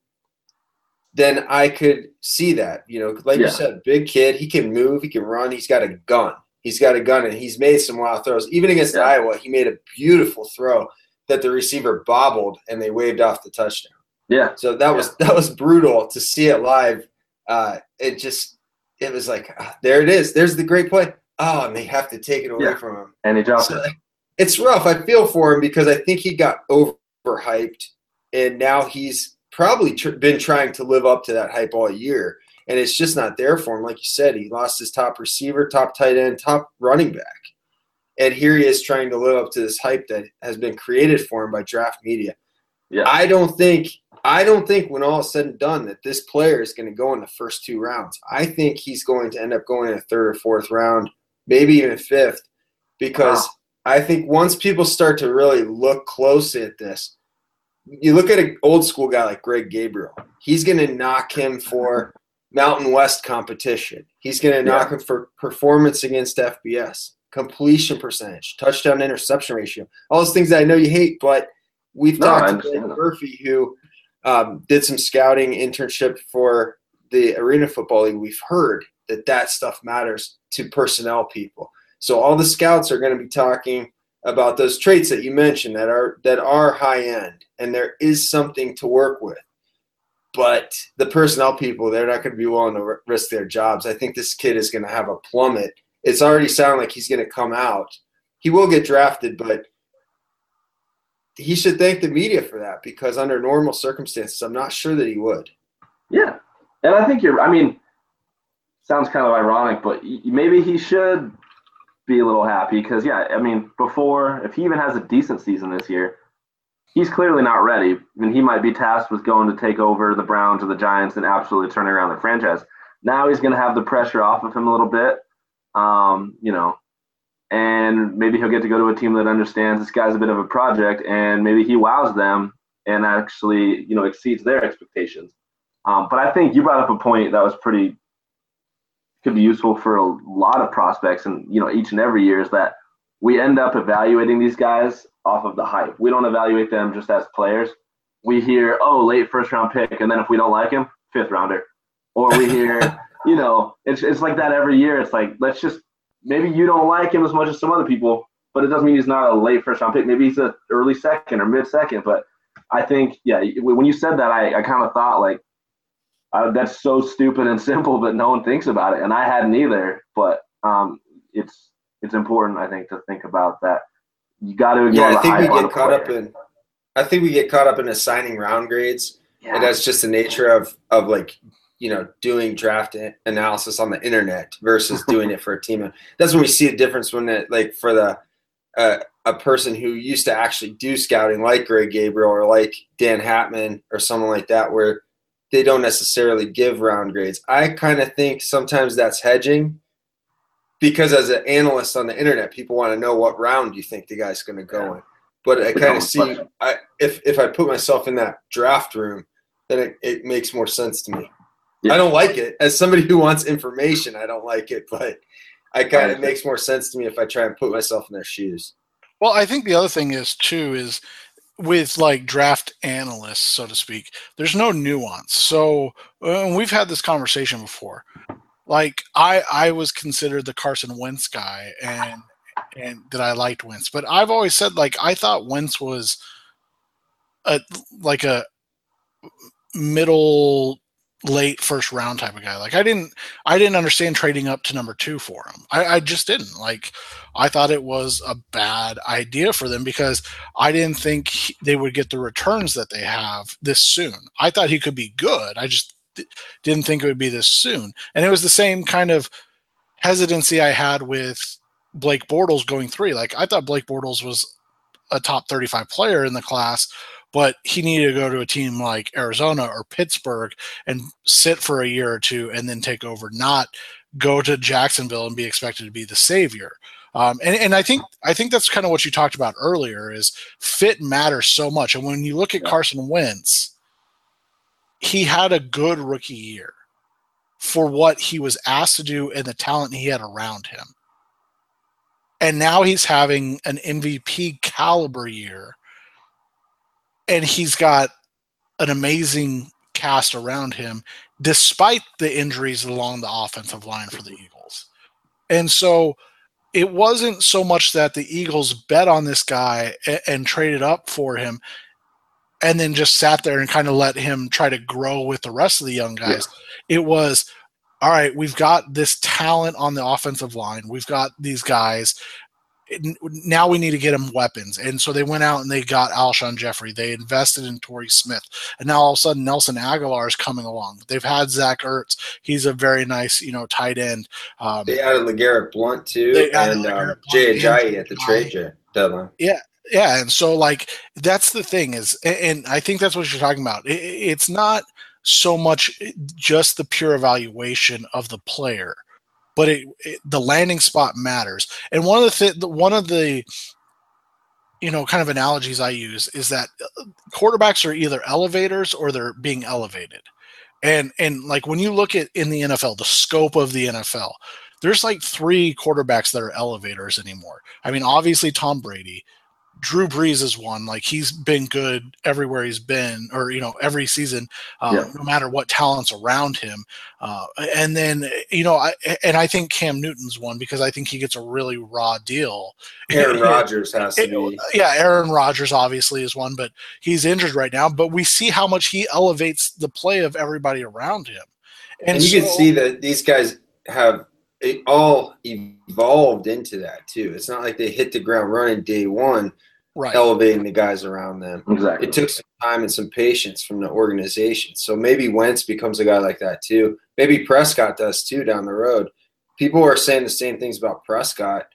then I could see that. You know, like yeah. you said, big kid, he can move, he can run, he's got a gun. He's got a gun, and he's made some wild throws. Even against yeah. Iowa, he made a beautiful throw that the receiver bobbled, and they waved off the touchdown. Yeah. So that was that was brutal to see it live. Uh, it just it was like uh, there it is. There's the great play. Oh, and they have to take it away yeah. from him. And he dropped so, it. It's rough. I feel for him because I think he got overhyped, and now he's probably tr- been trying to live up to that hype all year, and it's just not there for him. Like you said, he lost his top receiver, top tight end, top running back, and here he is trying to live up to this hype that has been created for him by draft media. Yeah. I don't think I don't think when all is said and done that this player is going to go in the first two rounds. I think he's going to end up going in a third or fourth round, maybe even fifth, because wow. I think once people start to really look closely at this, you look at an old school guy like Greg Gabriel. He's going to knock him for Mountain West competition. He's going to knock yeah. him for performance against FBS, completion percentage, touchdown interception ratio, all those things that I know you hate. But we've no, talked to Murphy, who um, did some scouting internship for the Arena Football League. We've heard that that stuff matters to personnel people. So all the scouts are going to be talking about those traits that you mentioned that are that are high end and there is something to work with but the personnel people they're not going to be willing to risk their jobs i think this kid is going to have a plummet it's already sounding like he's going to come out he will get drafted but he should thank the media for that because under normal circumstances i'm not sure that he would yeah and i think you're i mean sounds kind of ironic but maybe he should be a little happy because yeah, I mean, before if he even has a decent season this year, he's clearly not ready. I mean, he might be tasked with going to take over the Browns or the Giants and absolutely turning around the franchise. Now he's going to have the pressure off of him a little bit, um, you know, and maybe he'll get to go to a team that understands this guy's a bit of a project, and maybe he wows them and actually, you know, exceeds their expectations. Um, but I think you brought up a point that was pretty could be useful for a lot of prospects and you know each and every year is that we end up evaluating these guys off of the hype. We don't evaluate them just as players. We hear, oh, late first round pick, and then if we don't like him, fifth rounder. Or we hear, you know, it's it's like that every year. It's like let's just maybe you don't like him as much as some other people, but it doesn't mean he's not a late first round pick. Maybe he's a early second or mid second. But I think, yeah, when you said that, I, I kind of thought like uh, that's so stupid and simple, but no one thinks about it, and I hadn't either. But um, it's it's important, I think, to think about that. You got to yeah. I think we get caught player. up in. I think we get caught up in assigning round grades, yeah. and that's just the nature of of like you know doing draft analysis on the internet versus doing it for a team. That's when we see a difference when it like for the uh, a person who used to actually do scouting, like Greg Gabriel or like Dan Hatman or someone like that, where they don't necessarily give round grades. I kind of think sometimes that's hedging because as an analyst on the internet, people want to know what round you think the guy's going to go in. But I kind of see I, if if I put myself in that draft room, then it, it makes more sense to me. Yeah. I don't like it as somebody who wants information. I don't like it, but I kind of makes more sense to me if I try and put myself in their shoes. Well, I think the other thing is too is with like draft analysts, so to speak, there's no nuance. So uh, we've had this conversation before. Like I, I was considered the Carson Wentz guy, and and that I liked Wentz, but I've always said like I thought Wentz was a like a middle late first round type of guy. Like I didn't I didn't understand trading up to number two for him. I, I, just didn't. Like I thought it was a bad idea for them because I didn't think he, they would get the returns that they have this soon. I thought he could be good. I just didn't think it would be this soon. And it was the same kind of hesitancy I had with Blake Bortles going three. Like I thought Blake Bortles was a top 35 player in the class but he needed to go to a team like Arizona or Pittsburgh and sit for a year or two and then take over, not go to Jacksonville and be expected to be the savior. Um, and, and I think I think that's kind of what you talked about earlier is fit matters so much. And when you look at Carson Wentz, he had a good rookie year for what he was asked to do and the talent he had around him. And now he's having an MVP caliber year and he's got an amazing cast around him despite the injuries along the offensive line for the Eagles. And so it wasn't so much that the Eagles bet on this guy and, and traded up for him and then just sat there and kind of let him try to grow with the rest of the young guys. Yeah. It was all right, we've got this talent on the offensive line. We've got these guys now we need to get him weapons. And so they went out and they got Alshon Jeffery. They invested in Torrey Smith. And now all of a sudden Nelson Agholor is coming along. They've had Zach Ertz. He's a very nice, you know, tight end. Um, they added LeGarrette Blunt too and um, Jay Ajayi at the trade deadline. Yeah. Yeah. And so like that's the thing is, and I think that's what you're talking about. It's not so much just the pure evaluation of the player but it, it, the landing spot matters. And one of the th- one of the you know kind of analogies I use is that uh, quarterbacks are either elevators or they're being elevated. And and like when you look at in the NFL, the scope of the NFL, there's like three quarterbacks that are elevators anymore. I mean, obviously Tom Brady, Drew Brees is one. Like he's been good everywhere he's been, or you know, every season, um, yeah. no matter what talents around him. Uh, and then you know, I, and I think Cam Newton's one because I think he gets a really raw deal. Aaron Rodgers has to be. Yeah, Aaron Rodgers obviously is one, but he's injured right now. But we see how much he elevates the play of everybody around him. And, and you so, can see that these guys have it all evolved into that too. It's not like they hit the ground running day one right. elevating the guys around them. Exactly. It took some time and some patience from the organization. So maybe Wentz becomes a guy like that too. Maybe Prescott does too down the road. People are saying the same things about Prescott,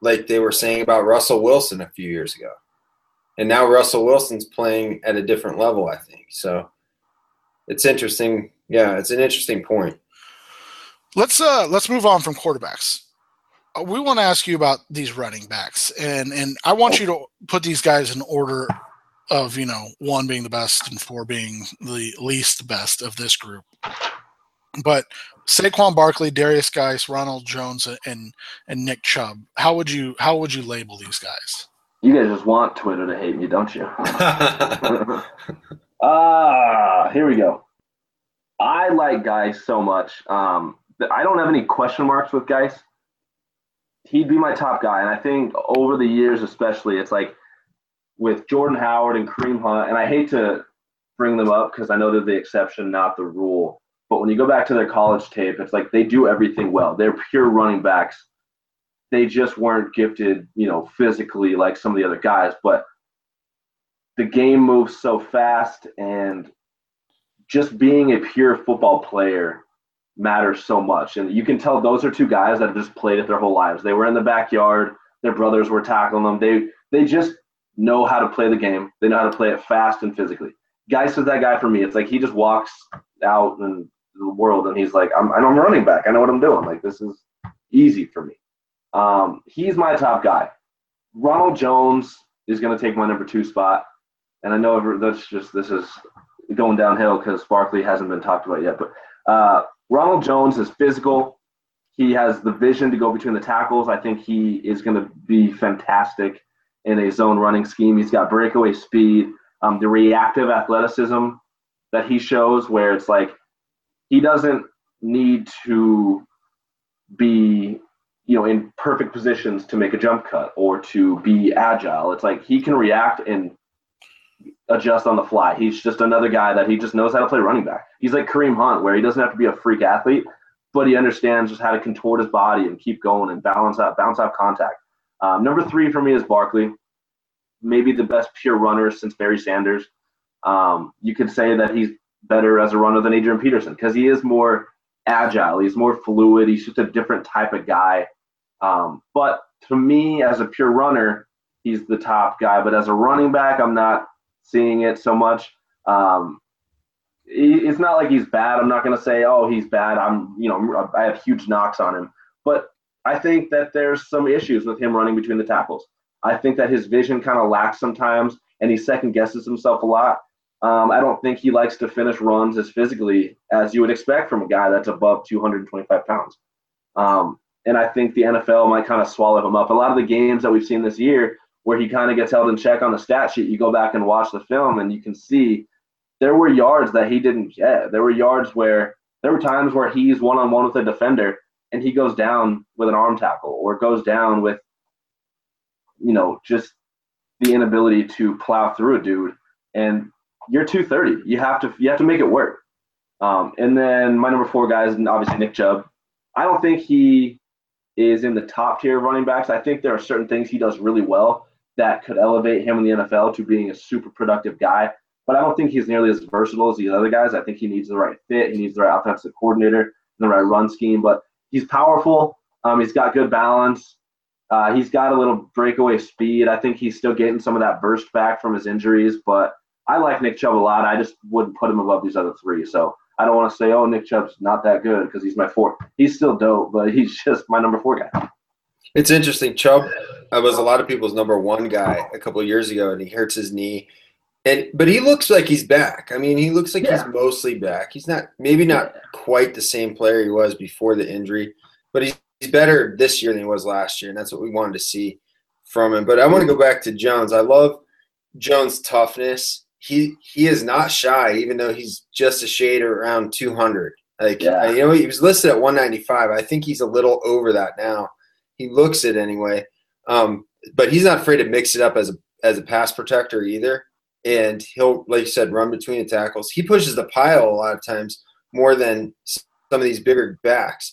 like they were saying about Russell Wilson a few years ago. And now Russell Wilson's playing at a different level, I think. So it's interesting. Yeah, it's an interesting point. Let's uh let's move on from quarterbacks. Uh, we want to ask you about these running backs, and and I want you to put these guys in order of you know one being the best and four being the least best of this group. But Saquon Barkley, Darius Guice, Ronald Jones, and and Nick Chubb. How would you how would you label these guys? You guys just want Twitter to hate me, don't you? Ah, uh, here we go. I like Guice so much. Um, I don't have any question marks with Guice he'd be my top guy. And I think over the years, especially, it's like with Jordan Howard and Kareem Hunt, and I hate to bring them up because I know they're the exception, not the rule. But when you go back to their college tape, it's like they do everything well. They're pure running backs. They just weren't gifted, you know, physically like some of the other guys. But the game moves so fast, and just being a pure football player matters so much. And you can tell those are two guys that have just played it their whole lives. They were in the backyard. Their brothers were tackling them. They they just know how to play the game. They know how to play it fast and physically. Guice is that guy for me. It's like he just walks out in the world and he's like, I'm I'm running back. I know what I'm doing. Like this is easy for me. Um, he's my top guy. Ronald Jones is going to take my number two spot, and I know that's just this is going downhill because Barkley hasn't been talked about yet. But uh, Ronald Jones is physical. He has the vision to go between the tackles. I think he is going to be fantastic in a zone running scheme. He's got breakaway speed, um, the reactive athleticism that he shows, where it's like he doesn't need to be you know in perfect positions to make a jump cut or to be agile. It's like he can react and adjust on the fly. He's just another guy that he just knows how to play running back. He's like Kareem Hunt, where he doesn't have to be a freak athlete, but he understands just how to contort his body and keep going and balance out, bounce out contact. Um, number three for me is Barkley, maybe the best pure runner since Barry Sanders. Um, you could say that he's better as a runner than Adrian Peterson because he is more agile. He's more fluid. He's just a different type of guy. Um, but to me, as a pure runner, he's the top guy. But as a running back, I'm not seeing it so much. Um, it's not like he's bad. I'm not going to say, oh, he's bad. I'm, you know, I have huge knocks on him. But I think that there's some issues with him running between the tackles. I think that his vision kind of lacks sometimes, and he second guesses himself a lot. Um, I don't think he likes to finish runs as physically as you would expect from a guy that's above 225 pounds. Um, and I think the NFL might kind of swallow him up. A lot of the games that we've seen this year, where he kind of gets held in check on the stat sheet, you go back and watch the film, and you can see there were yards that he didn't get. There were yards where there were times where he's one on one with a defender and he goes down with an arm tackle or goes down with, you know, just the inability to plow through a dude. And you're 230. You have to you have to make it work. Um, and then my number four guy is obviously Nick Chubb. I don't think he is in the top tier of running backs. I think there are certain things he does really well that could elevate him in the NFL to being a super productive guy. But I don't think he's nearly as versatile as these other guys. I think he needs the right fit. He needs the right offensive coordinator, the right run scheme. But he's powerful. Um, he's got good balance. Uh, he's got a little breakaway speed. I think he's still getting some of that burst back from his injuries. But I like Nick Chubb a lot. I just wouldn't put him above these other three. So I don't want to say, oh, Nick Chubb's not that good because he's my four. He's still dope, but he's just my number four guy. It's interesting. Chubb I was a lot of people's number one guy a couple years ago, and he hurts his knee. And but he looks like he's back. I mean, he looks like yeah. he's mostly back. He's not maybe not quite the same player he was before the injury, but he's, he's better this year than he was last year, and that's what we wanted to see from him. But I want to go back to Jones. I love Jones' toughness he he is not shy, even though he's just a shade around 200. Like yeah. you know, he was listed at 195. I think he's a little over that now. He looks it anyway. Um, but he's not afraid to mix it up as a as a pass protector either. And he'll, like you said, run between the tackles. He pushes the pile a lot of times more than some of these bigger backs.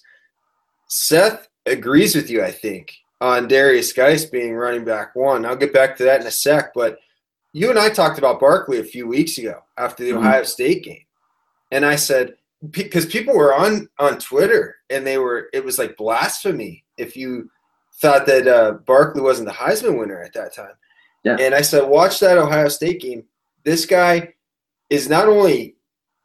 Seth agrees with you, I think, on Darius Guice being running back one. I'll get back to that in a sec, but you and I talked about Barkley a few weeks ago after the mm-hmm. Ohio State game, and I said because people were on on Twitter and they were it was like blasphemy if you thought that uh, Barkley wasn't the Heisman winner at that time. Yeah. And I said, watch that Ohio State game. This guy is not only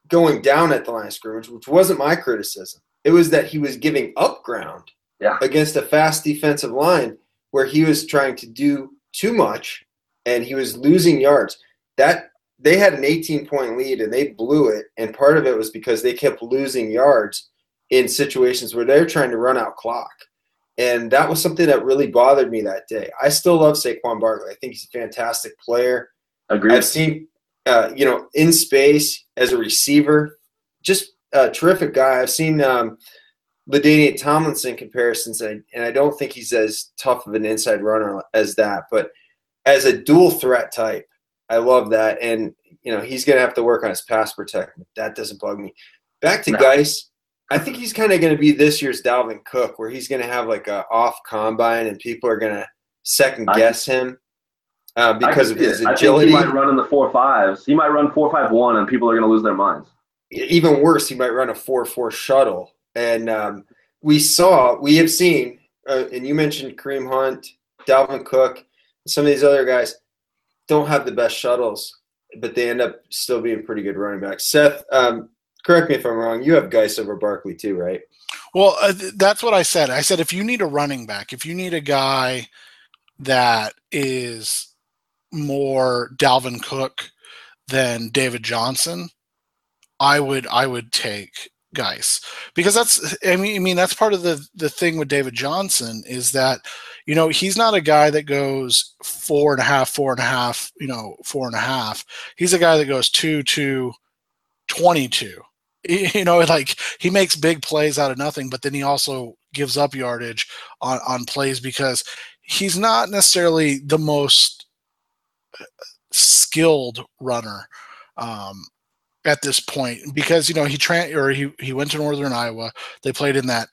going down at the line of scrimmage, which wasn't my criticism. It was that he was giving up ground yeah. against a fast defensive line where he was trying to do too much and he was losing yards. That they had an 18 point lead and they blew it. And part of it was because they kept losing yards in situations where they're trying to run out clock. And that was something that really bothered me that day. I still love Saquon Barkley. I think he's a fantastic player. Agreed. I've seen, uh, you know, in space as a receiver, just a terrific guy. I've seen um, LaDainian Tomlinson comparisons, and I, and I don't think he's as tough of an inside runner as that. But – as a dual threat type, I love that. And you know, he's gonna have to work on his pass protection. That doesn't bug me. Back to no. Guice. I think he's kind of going to be this year's Dalvin Cook, where he's going to have like a off combine, and people are going to second guess him uh, because of his agility. he might run in the four fives. He might run four five one, and people are going to lose their minds. Even worse, he might run a four four shuttle. And um, we saw, we have seen, uh, and you mentioned Kareem Hunt, Dalvin Cook, some of these other guys don't have the best shuttles, but they end up still being pretty good running backs. Seth, um, correct me if I'm wrong. You have Guice over Barkley too, right? Well, uh, that's what I said. I said if you need a running back, if you need a guy that is more Dalvin Cook than David Johnson, I would I would take Guice because that's I mean I mean that's part of the the thing with David Johnson is that you know he's not a guy that goes four and a half four and a half you know four and a half. He's a guy that goes two two 22 you know like he makes big plays out of nothing but then he also gives up yardage on on plays because he's not necessarily the most skilled runner. Um, at this point because you know he tra- or he he went to Northern Iowa. They played in that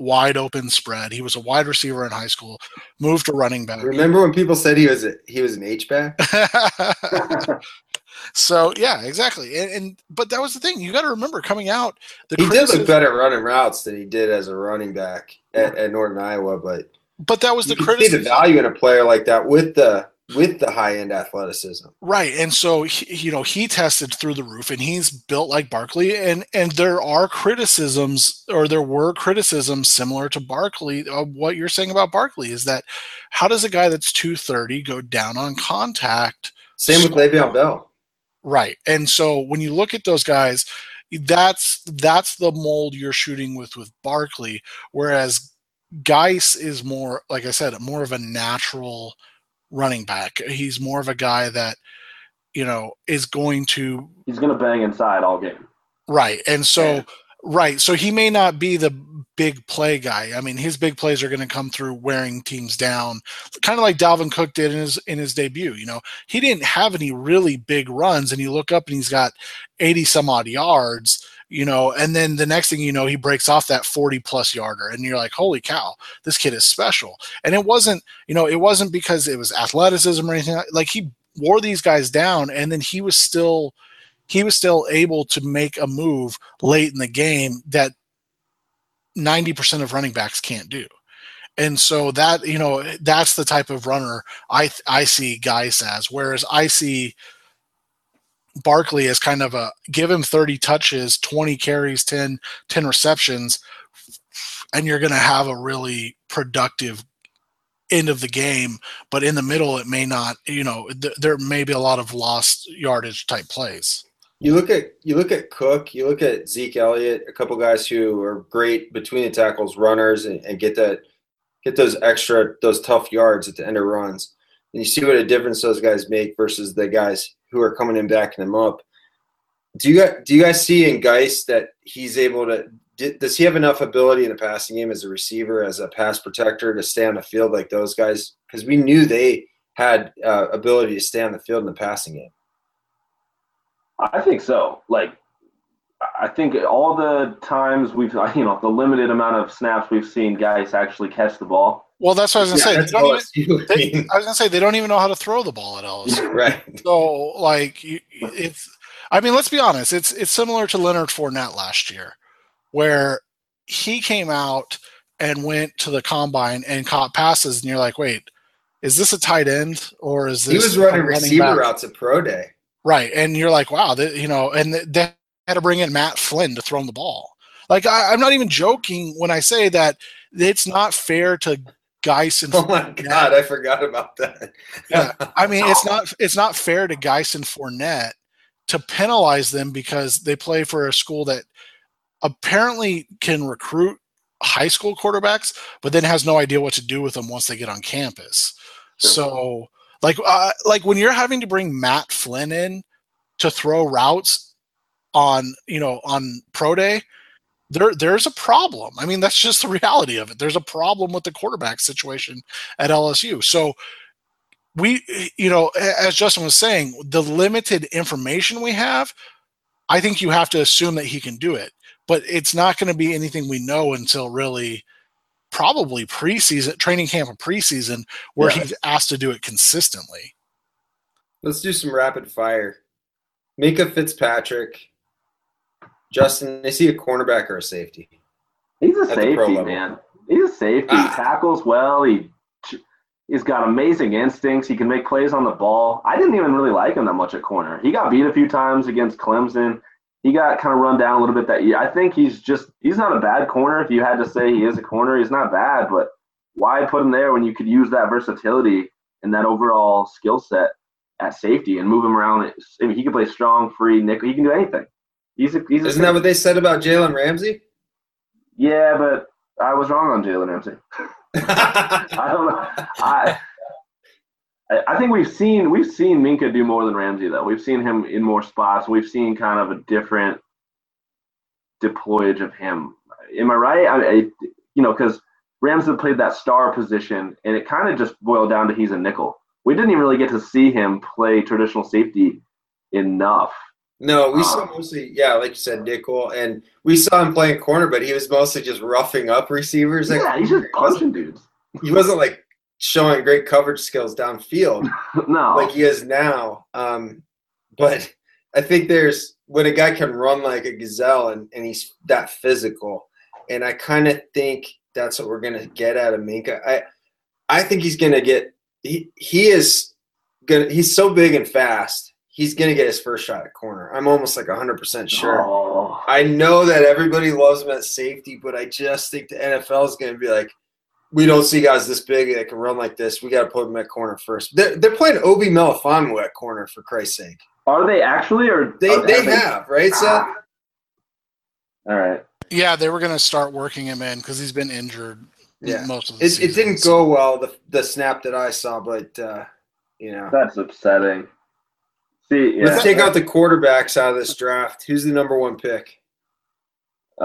wide open spread. He was a wide receiver in high school, moved to running back. Remember when people said he was a, he was an H back? so yeah, exactly. And, and, but that was the thing. You got to remember coming out. he did look better running routes than he did as a running back at, at Northern Iowa, but but that was the criticism. See the value in a player like that with the with the high end athleticism. Right. And so, he, you know, he tested through the roof and he's built like Barkley. And, and there are criticisms or there were criticisms similar to Barkley. Of what you're saying about Barkley is that how does a guy that's 230 go down on contact? Same with Le'Veon Bell. Right. And so when you look at those guys, that's that's the mold you're shooting with with Barkley, whereas Guice is more, like I said, more of a natural – running back. He's more of a guy that, you know, is going to. He's going to bang inside all game. Right. And so, yeah. right. So he may not be the big play guy. I mean, his big plays are going to come through wearing teams down, kind of like Dalvin Cook did in his in his debut. You know, he didn't have any really big runs, and you look up and he's got eighty some odd yards you know, and then the next thing you know, he breaks off that 40 plus yarder, and you're like, holy cow, this kid is special. And it wasn't, you know, it wasn't because it was athleticism or anything like he wore these guys down, and then he was still he was still able to make a move late in the game that 90% of running backs can't do. And so that, you know, that's the type of runner I I see guys as. Whereas I see Barkley as kind of uh, a give him 30 touches, 20 carries, 10, 10 receptions, and you're going to have a really productive end of the game. But in the middle, it may not, you know, th- there may be a lot of lost yardage type plays. You look at you look at Cook, you look at Zeke Elliott, a couple guys who are great between the tackles, runners, and, and get that get those extra those tough yards at the end of runs. And you see what a difference those guys make versus the guys who are coming in backing him up. Do you do you guys see in Guice that he's able to? Does he have enough ability in the passing game as a receiver, as a pass protector, to stay on the field like those guys? Because we knew they had uh, ability to stay on the field in the passing game. I think so. Like, I think all the times we've, you know, the limited amount of snaps we've seen guys actually catch the ball, well, that's what I was gonna yeah, say. Even, they, I was gonna say they don't even know how to throw the ball at LSU. right. So, like, it's. I mean, let's be honest. It's it's similar to Leonard Fournette last year, where he came out and went to the combine and caught passes, and you're like, wait, is this a tight end or is this? He was running receiver back? routes at pro day. Right, and you're like, wow, they, you know, and they had to bring in Matt Flynn to throw him the ball. Like, I, I'm not even joking when I say that it's not fair to Guice and oh my god, I forgot about that. yeah, I mean it's not it's not fair to Guice and Fournette to penalize them because they play for a school that apparently can recruit high school quarterbacks, but then has no idea what to do with them once they get on campus. So, like, uh, like when you're having to bring Matt Flynn in to throw routes on, you know, on pro day, there there's a problem. I mean, that's just the reality of it. There's a problem with the quarterback situation at LSU. So we you know, as Justin was saying, the limited information we have, I think you have to assume that he can do it. But it's not going to be anything we know until really probably preseason training camp and preseason where yeah. he's asked to do it consistently. Let's do some rapid fire. Minkah Fitzpatrick, Justin, is he a cornerback or a safety? He's a safety, man. He's a safety. Ah. He tackles well. He He's got amazing instincts. He can make plays on the ball. I didn't even really like him that much at corner. He got beat a few times against Clemson. He got kind of run down a little bit that year. I think he's just he's not a bad corner. If you had to say he is a corner, he's not bad. But why put him there when you could use that versatility and that overall skill set at safety and move him around? I mean, he can play strong, free, nickel. He can do anything. He's a, he's Isn't that what they said about Jalen Ramsey? yeah, but I was wrong on Jalen Ramsey. I don't know. I I- I think we've seen we've seen Minkah do more than Ramsey though. We've seen him in more spots. We've seen kind of a different deployage of him. Am I right? I, I you know because Ramsey played that star position, and it kind of just boiled down to he's a nickel. We didn't even really get to see him play traditional safety enough. No, we saw Um, mostly, yeah, like you said, nickel, and we saw him playing corner, but he was mostly just roughing up receivers. Like, Yeah, he's just punching dudes. he wasn't like showing great coverage skills downfield No, like he is now. Um, but I think there's when a guy can run like a gazelle and, and he's that physical, and I kind of think that's what we're gonna get out of Minkah. I I think he's gonna get he he is gonna he's so big and fast. He's gonna get his first shot at corner. I'm almost like 100 percent sure. Oh. I know that everybody loves him at safety, but I just think the NFL is going to be like, we don't see guys this big that can run like this. We got to put him at corner first. They're, they're playing Obi Melifonwu at corner for Christ's sake. Are they actually or They are they have right. So Ah. All right. Yeah, they were going to start working him in because he's been injured yeah, most of the it, it didn't go well the the snap that I saw, but uh, you know, That's upsetting. See, yeah. let's take out the quarterbacks out of this draft. Who's the number one pick? Uh,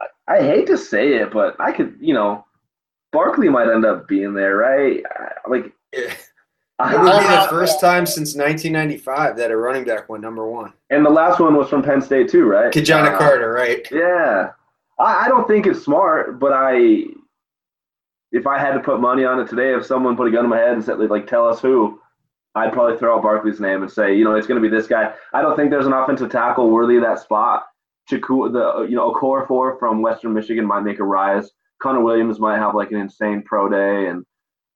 I, I hate to say it, but I could, you know, Barkley might end up being there, right? Like, It would be the first time since 1995 that a running back went number one. and the last one was from Penn State too, right? Ki-Jana Uh, Carter, right? Yeah, I, I don't think it's smart, but I, if I had to put money on it today, if someone put a gun in my head and said like, tell us who, I'd probably throw out Barkley's name and say, you know, it's going to be this guy. I don't think there's an offensive tackle worthy of that spot. Chaku, the you know, Okorafor from Western Michigan might make a rise. Connor Williams might have like an insane pro day and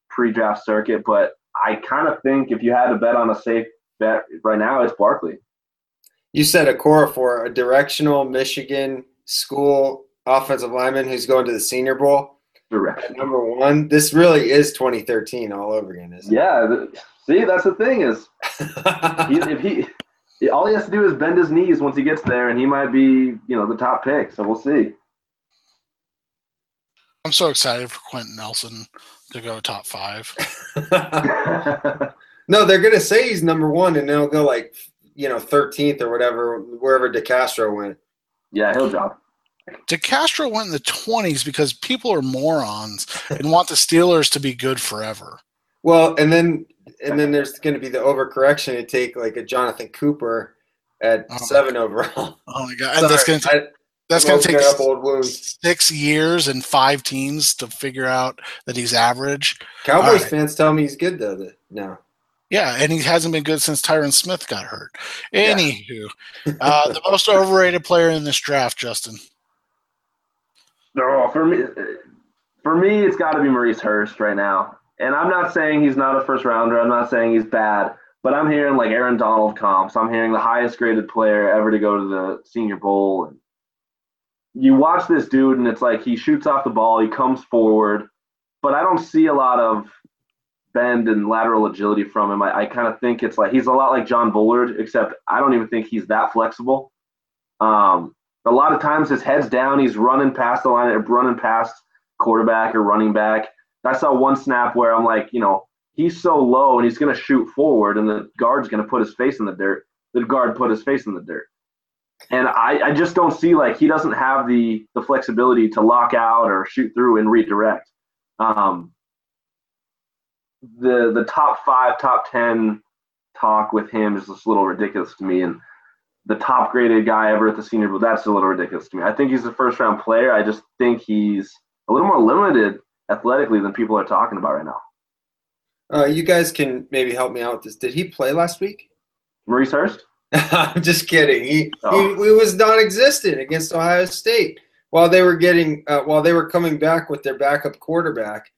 pre-draft circuit, but I kind of think if you had to bet on a safe bet right now, it's Barkley. You said Okorafor a directional Michigan school offensive lineman who's going to the Senior Bowl Direct. at number one. This really is 2013 all over again, isn't it? Yeah. See, that's the thing is he, if he all he has to do is bend his knees once he gets there, and he might be you know the top pick. So we'll see. I'm so excited for Quenton Nelson to go top five. no, they're gonna say he's number one, and they'll go like you know 13th or whatever, wherever DeCastro went. yeah, he'll drop. DeCastro went in the 20s because people are morons and want the Steelers to be good forever. Well, and then and then there's going to be the overcorrection to take like a Jonathan Cooper at Oh. seven overall. Oh my god, and that's gonna take, I- that's gonna take up old wounds. six years and five teams to figure out that he's average. Cowboys right. fans tell me he's good though. That now. Yeah, and he hasn't been good since Tyron Smith got hurt. Anywho, uh, the most overrated player in this draft, Justin. No, for me, for me, it's got to be Maurice Hurst right now. And I'm not saying he's not a first rounder. I'm not saying he's bad. But I'm hearing like Aaron Donald comps. I'm hearing the highest graded player ever to go to the Senior Bowl. And you watch this dude, and it's like he shoots off the ball, he comes forward, but I don't see a lot of bend and lateral agility from him. I, I kind of think it's like he's a lot like John Bullard, except I don't even think he's that flexible. Um, a lot of times his head's down, he's running past the line, running past quarterback or running back. I saw one snap where I'm like, you know, he's so low and he's going to shoot forward, and the guard's going to put his face in the dirt. The guard put his face in the dirt. And I, I just don't see like he doesn't have the the flexibility to lock out or shoot through and redirect. Um, the the top five, top ten talk with him is just a little ridiculous to me. And the top graded guy ever at the Senior Bowl, that's a little ridiculous to me. I think he's a first round player. I just think he's a little more limited athletically than people are talking about right now. Uh, you guys can maybe help me out with this. Did he play last week? Maurice Hurst? I'm just kidding. He, Oh. he he was non-existent against Ohio State. while they were getting uh, while they were coming back with their backup quarterback.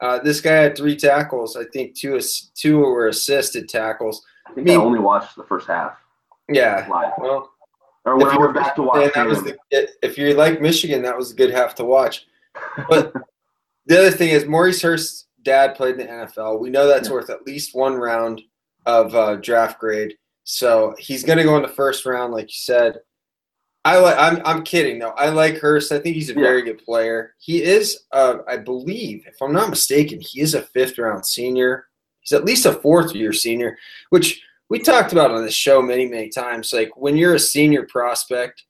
Uh, this guy had three tackles. I think two two were assisted tackles. I think I, mean, I only watched the first half. Yeah. Live. Well, or when I went back to watch. That was the, if you like Michigan, that was a good half to watch. But the other thing is Maurice Hurst's dad played in the NFL. We know that's yeah. worth at least one round of uh, draft grade. So he's going to go in the first round, like you said. I like. I'm. I'm kidding though. I like Hurst. I think he's a very good player. He is. Uh, I believe, if I'm not mistaken, he is a fifth round senior. He's at least a fourth year senior, which we talked about on the show many, many times. Like when you're a senior prospect,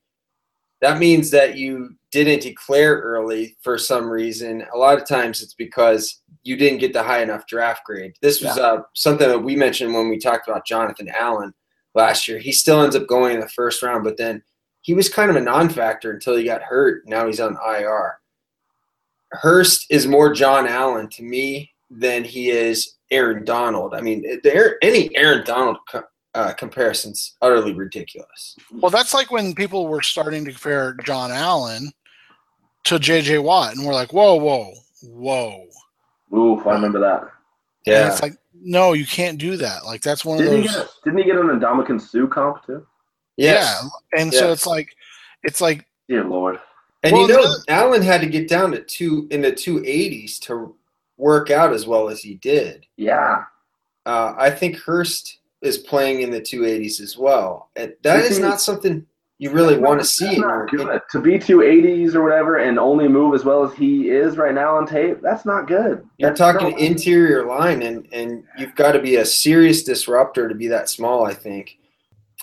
that means that you didn't declare early for some reason. A lot of times it's because you didn't get the high enough draft grade. This was uh, something that we mentioned when we talked about Jonathan Allen last year. He still ends up going in the first round, but then he was kind of a non-factor until he got hurt. Now he's on IR. Hurst is more John Allen to me than he is Aaron Donald. I mean, there any Aaron Donald uh, comparisons utterly ridiculous. Well, that's like when people were starting to compare John Allen to J.J. Watt, and we're like, whoa, whoa, whoa. Oof, I remember that. Yeah, and it's like no, you can't do that. Like that's one didn't of those. He get, didn't he get an Ndamukong Suh comp too? Yes. Yeah, and yes. so it's like, it's like, dear lord. And well, you know, Allen had to get down to two in the two eighties to work out as well as he did. Yeah. Uh, I think Hurst is playing in the 280s as well. And that is not something you really want to see. To be 280s or whatever and only move as well as he is right now on tape, that's not good. You're that's talking interior line, and, and you've got to be a serious disruptor to be that small, I think.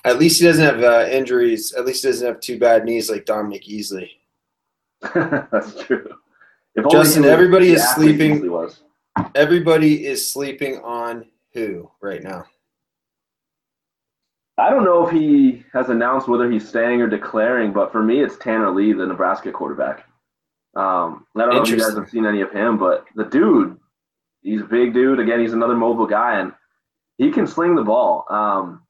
At least he doesn't have uh, injuries. At least he doesn't have two bad knees like Dominique Easley. that's true. If Justin, everybody is sleeping. Everybody is sleeping on who right now? I don't know if he has announced whether he's staying or declaring, but for me, it's Tanner Lee, the Nebraska quarterback. Um, I don't know if you guys have seen any of him, but the dude, he's a big dude. Again, he's another mobile guy, and he can sling the ball. Um,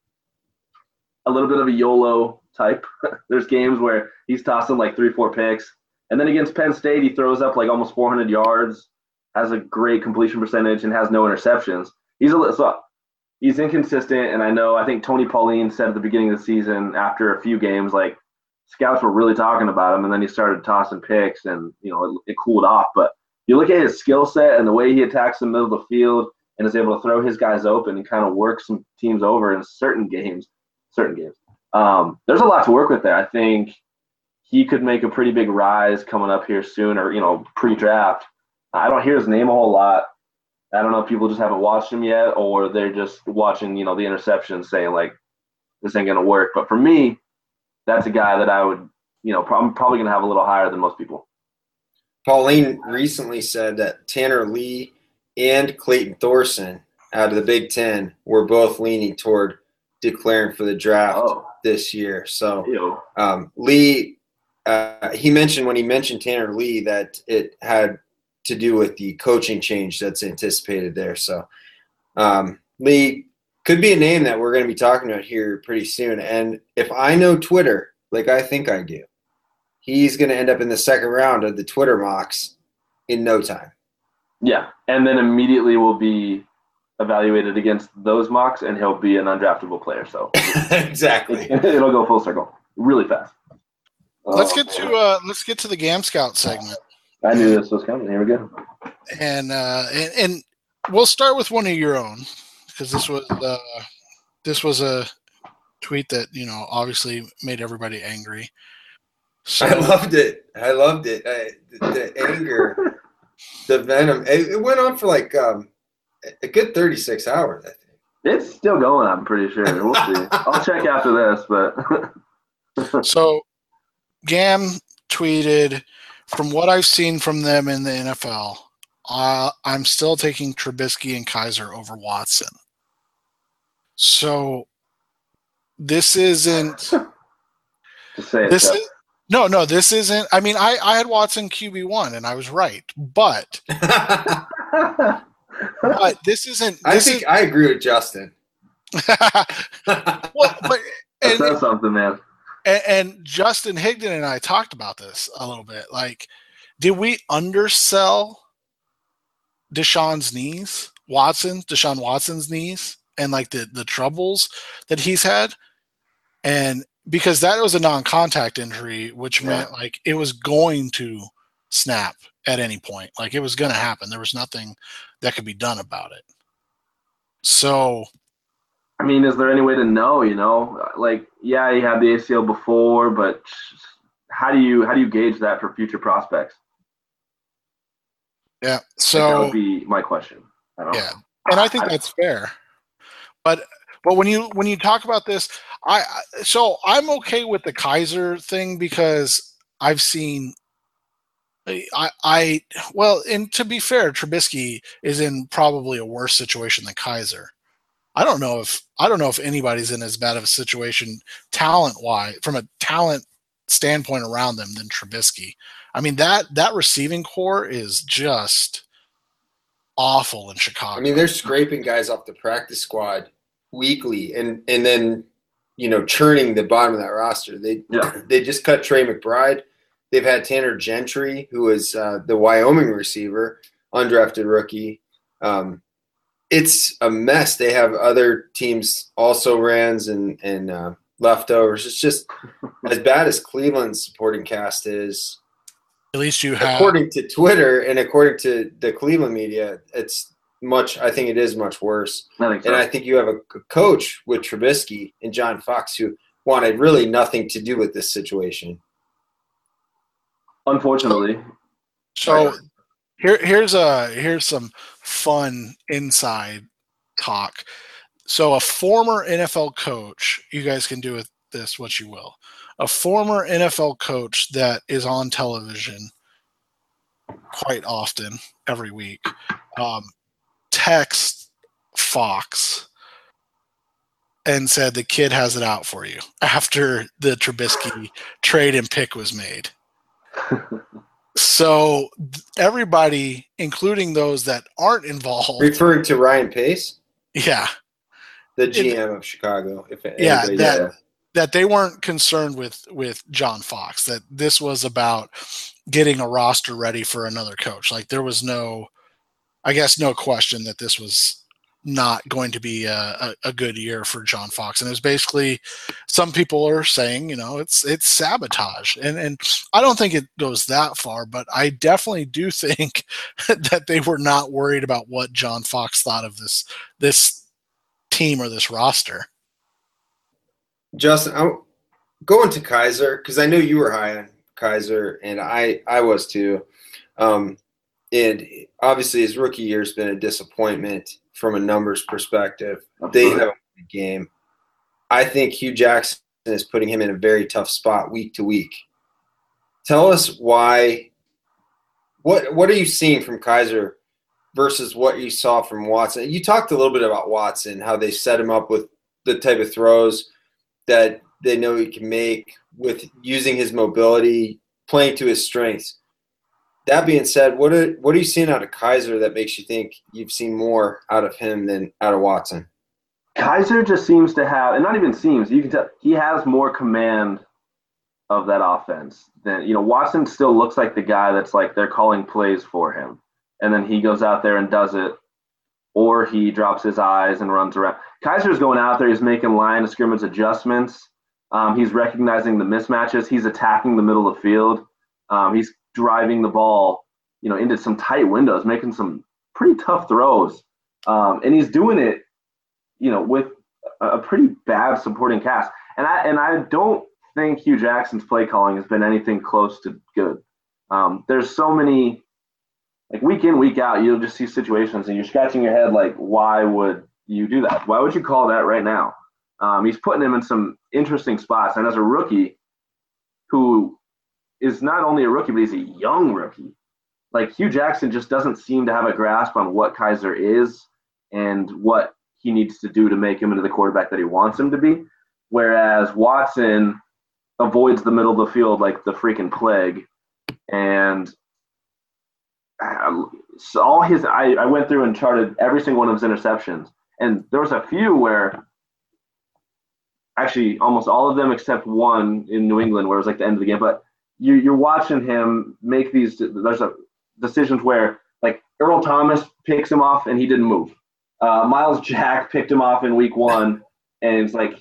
a little bit of a YOLO type. There's games where he's tossing like three, four picks. And then against Penn State, he throws up like almost 400 yards, has a great completion percentage, and has no interceptions. He's a so he's inconsistent, and I know I think Tony Pauline said at the beginning of the season after a few games like scouts were really talking about him, and then he started tossing picks, and you know it, it cooled off. But you look at his skill set and the way he attacks the middle of the field and is able to throw his guys open and kind of work some teams over in certain games, certain games. Um, there's a lot to work with there. I think he could make a pretty big rise coming up here soon, or you know, pre-draft. I don't hear his name a whole lot. I don't know if people just haven't watched him yet, or they're just watching, you know, the interceptions, saying like, "This ain't gonna work." But for me, that's a guy that I would, you know, I'm probably gonna have a little higher than most people. Pauline recently said that Tanner Lee and Clayton Thorson out of the Big Ten were both leaning toward declaring for the draft oh. this year. So um, Lee uh, he mentioned when he mentioned Tanner Lee that it had to do with the coaching change that's anticipated there. So um, Lee could be a name that we're going to be talking about here pretty soon. And if I know Twitter like I think I do, he's going to end up in the second round of the Twitter mocks in no time. Yeah, and then immediately will be evaluated against those mocks, and he'll be an undraftable player. So exactly, it'll go full circle really fast. Let's get to uh, let's get to the Gam Scout segment. I knew this was coming. Here we go. And uh, and, and we'll start with one of your own because this was uh, this was a tweet that you know obviously made everybody angry. So, I loved it. I loved it. I, the, the, anger, the venom. It, it, went on for like um, a good thirty six hours. I think it's still going. I'm pretty sure. We'll see. I'll check after this, but so Gam tweeted, "From what I've seen from them in the NFL, uh, I'm still taking Trubisky and Kizer over Watson." So this isn't. this is no, no. This isn't. I mean, I I had Watson QB one and I was right, but but this isn't. This I think is, I agree with Justin. well, but and, something, man And, and Justin Higdon and I talked about this a little bit. Like, did we undersell Deshaun's knees, Watson, Deshaun Watson's knees, and like the the troubles that he's had? And because that was a non-contact injury, which yeah. meant like it was going to snap at any point. Like it was going to happen. There was nothing that could be done about it. So, I mean, is there any way to know? You know, like yeah, you had the ACL before, but how do you how do you gauge that for future prospects? Yeah. So that would be my question. yeah, know. and I think that's fair. But but when you when you talk about this, I so I'm okay with the Kizer thing because I've seen I, I well, and to be fair, Trubisky is in probably a worse situation than Kizer. I don't know if I don't know if anybody's in as bad of a situation talent wise from a talent standpoint around them than Trubisky. I mean that that receiving corps is just awful in Chicago. I mean they're scraping guys off the practice squad weekly and and then you know churning the bottom of that roster. They yeah. they just cut Tre McBride. They've had Tanner Gentry, who is uh, the Wyoming receiver, undrafted rookie. Um, it's a mess. They have other teams also rans and and uh, leftovers. It's just as bad as Cleveland's supporting cast is. At least you have, according to Twitter and according to the Cleveland media, it's much. I think it is much worse. I so. And I think you have a coach with Trubisky and John Fox who wanted really nothing to do with this situation. Unfortunately. So here, here's a here's some fun inside talk. So a former NFL coach, you guys can do with this what you will. A former NFL coach that is on television quite often every week um, text Fox and said the kid has it out for you after the Trubisky trade and pick was made so everybody, including those that aren't involved, referring to Ryan Pace, yeah, the GM it, of Chicago. If yeah, that that they weren't concerned with with John Fox. That this was about getting a roster ready for another coach. Like there was no, I guess, no question that this was not going to be a, a, good year for John Fox. And it was basically some people are saying, you know, it's it's sabotage. And and I don't think it goes that far, but I definitely do think that they were not worried about what John Fox thought of this this team or this roster. Justin, I'm going to Kizer because I know you were high on Kizer and I I was too. Um, and obviously his rookie year has been a disappointment from a numbers perspective. They have a game. I think Hue Jackson is putting him in a very tough spot week to week. Tell us why. What what are you seeing from Kizer versus what you saw from Watson? You talked a little bit about Watson, how they set him up with the type of throws that they know he can make with using his mobility, playing to his strengths that being said, what are what are you seeing out of Kizer that makes you think you've seen more out of him than out of Watson? Kizer just seems to have, and not even seems, you can tell he has more command of that offense than you know. Watson still looks like the guy that's like they're calling plays for him, and then he goes out there and does it, or he drops his eyes and runs around. Kizer's going out there, he's making line of scrimmage adjustments. Um, he's recognizing the mismatches. He's attacking the middle of the field. Um, he's driving the ball, you know, into some tight windows, making some pretty tough throws. Um, and he's doing it, you know, with a pretty bad supporting cast. And I and I don't think Hue Jackson's play calling has been anything close to good. Um, there's so many, like week in week out, you'll just see situations and you're scratching your head like, why would you do that? Why would you call that right now? Um, he's putting him in some interesting spots. And as a rookie, who is not only a rookie, but he's a young rookie. Like Hue Jackson just doesn't seem to have a grasp on what Kizer is and what he needs to do to make him into the quarterback that he wants him to be. Whereas Watson avoids the middle of the field like the freaking plague. And um, so all his, I, I went through and charted every single one of his interceptions. And there was a few where actually almost all of them except one in New England where it was like the end of the game. But you, you're watching him make these. There's a decisions where like Earl Thomas picks him off and he didn't move. Uh, Myles Jack picked him off in week one, and it's like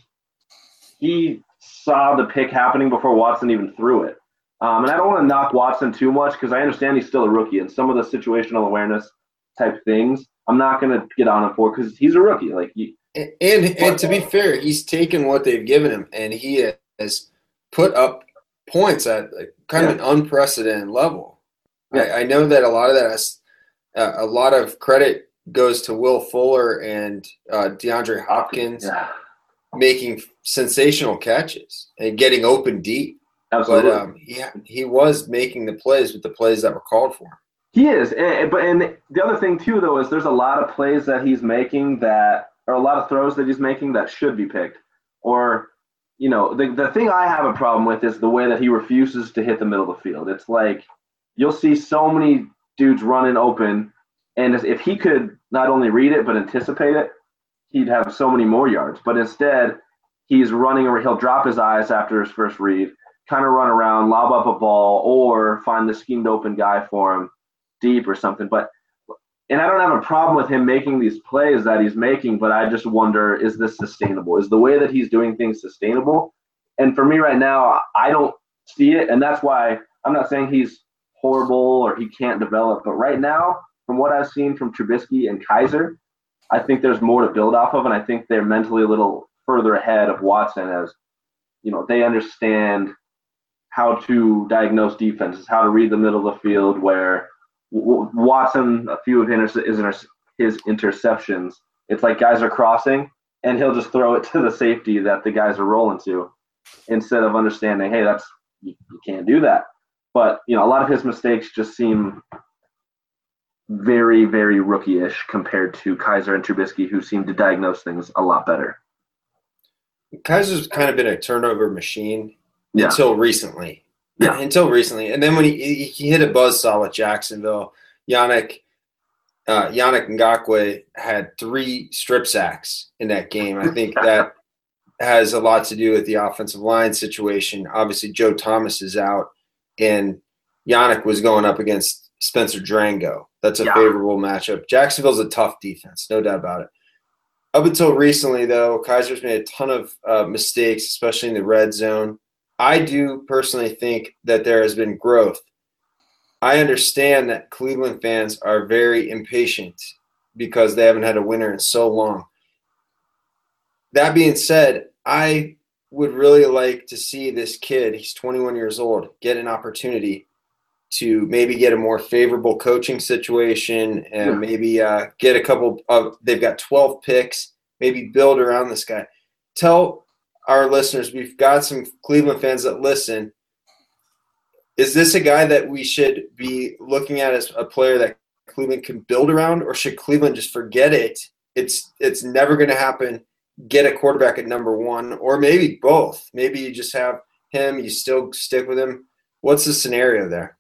he saw the pick happening before Watson even threw it. Um, and I don't want to knock Watson too much because I understand he's still a rookie and some of the situational awareness type things. I'm not going to get on him for because he's a rookie. Like he, and, and and to be fair, he's taken what they've given him and he has put up points at kind yeah. of an unprecedented level. Yeah. I, I, know that a lot of that has uh, a lot of credit goes to Will Fuller and uh, DeAndre Hopkins yeah. making sensational catches and getting open deep. Absolutely. But um, he, he was making the plays with the plays that were called for. He is, and, but and the other thing too, though, is there's a lot of plays that he's making that, or a lot of throws that he's making that should be picked, or you know, the the thing I have a problem with is the way that he refuses to hit the middle of the field. It's like you'll see so many dudes running open, and if he could not only read it but anticipate it, he'd have so many more yards. But instead, he's running or he'll drop his eyes after his first read, kind of run around, lob up a ball, or find the schemed open guy for him deep or something. But and I don't have a problem with him making these plays that he's making, but I just wonder is this sustainable? Is the way that he's doing things sustainable? And for me right now, I don't see it, and that's why I'm not saying he's horrible or he can't develop. But right now, from what I've seen from Trubisky and Kizer, I think there's more to build off of, and I think they're mentally a little further ahead of Watson as you know they understand how to diagnose defenses, how to read the middle of the field, where Watson, a few of his, his interceptions, it's like guys are crossing and he'll just throw it to the safety that the guys are rolling to instead of understanding, hey, that's you, you can't do that. But you know, a lot of his mistakes just seem very, very rookie-ish compared to Kizer and Trubisky, who seem to diagnose things a lot better. Kizer's kind of been a turnover machine yeah. until recently. Yeah. Until recently. And then when he, he hit a buzz saw with Jacksonville, Yannick uh, Yannick Ngakoue had three strip sacks in that game. I think that has a lot to do with the offensive line situation. Obviously, Joe Thomas is out, and Yannick was going up against Spencer Drango. That's a yeah. favorable matchup. Jacksonville's a tough defense, no doubt about it. Up until recently, though, Kizer's made a ton of uh, mistakes, especially in the red zone. I do personally think that there has been growth. I understand that Cleveland fans are very impatient because they haven't had a winner in so long. That being said, I would really like to see this kid, he's 21 years old, get an opportunity to maybe get a more favorable coaching situation and maybe uh, get a couple of, they've got 12 picks, maybe build around this guy. Tell our listeners, we've got some Cleveland fans that listen. Is this a guy that we should be looking at as a player that Cleveland can build around, or should Cleveland just forget it? It's it's never going to happen. Get a quarterback at number one, or maybe both. Maybe you just have him. You still stick with him. What's the scenario there?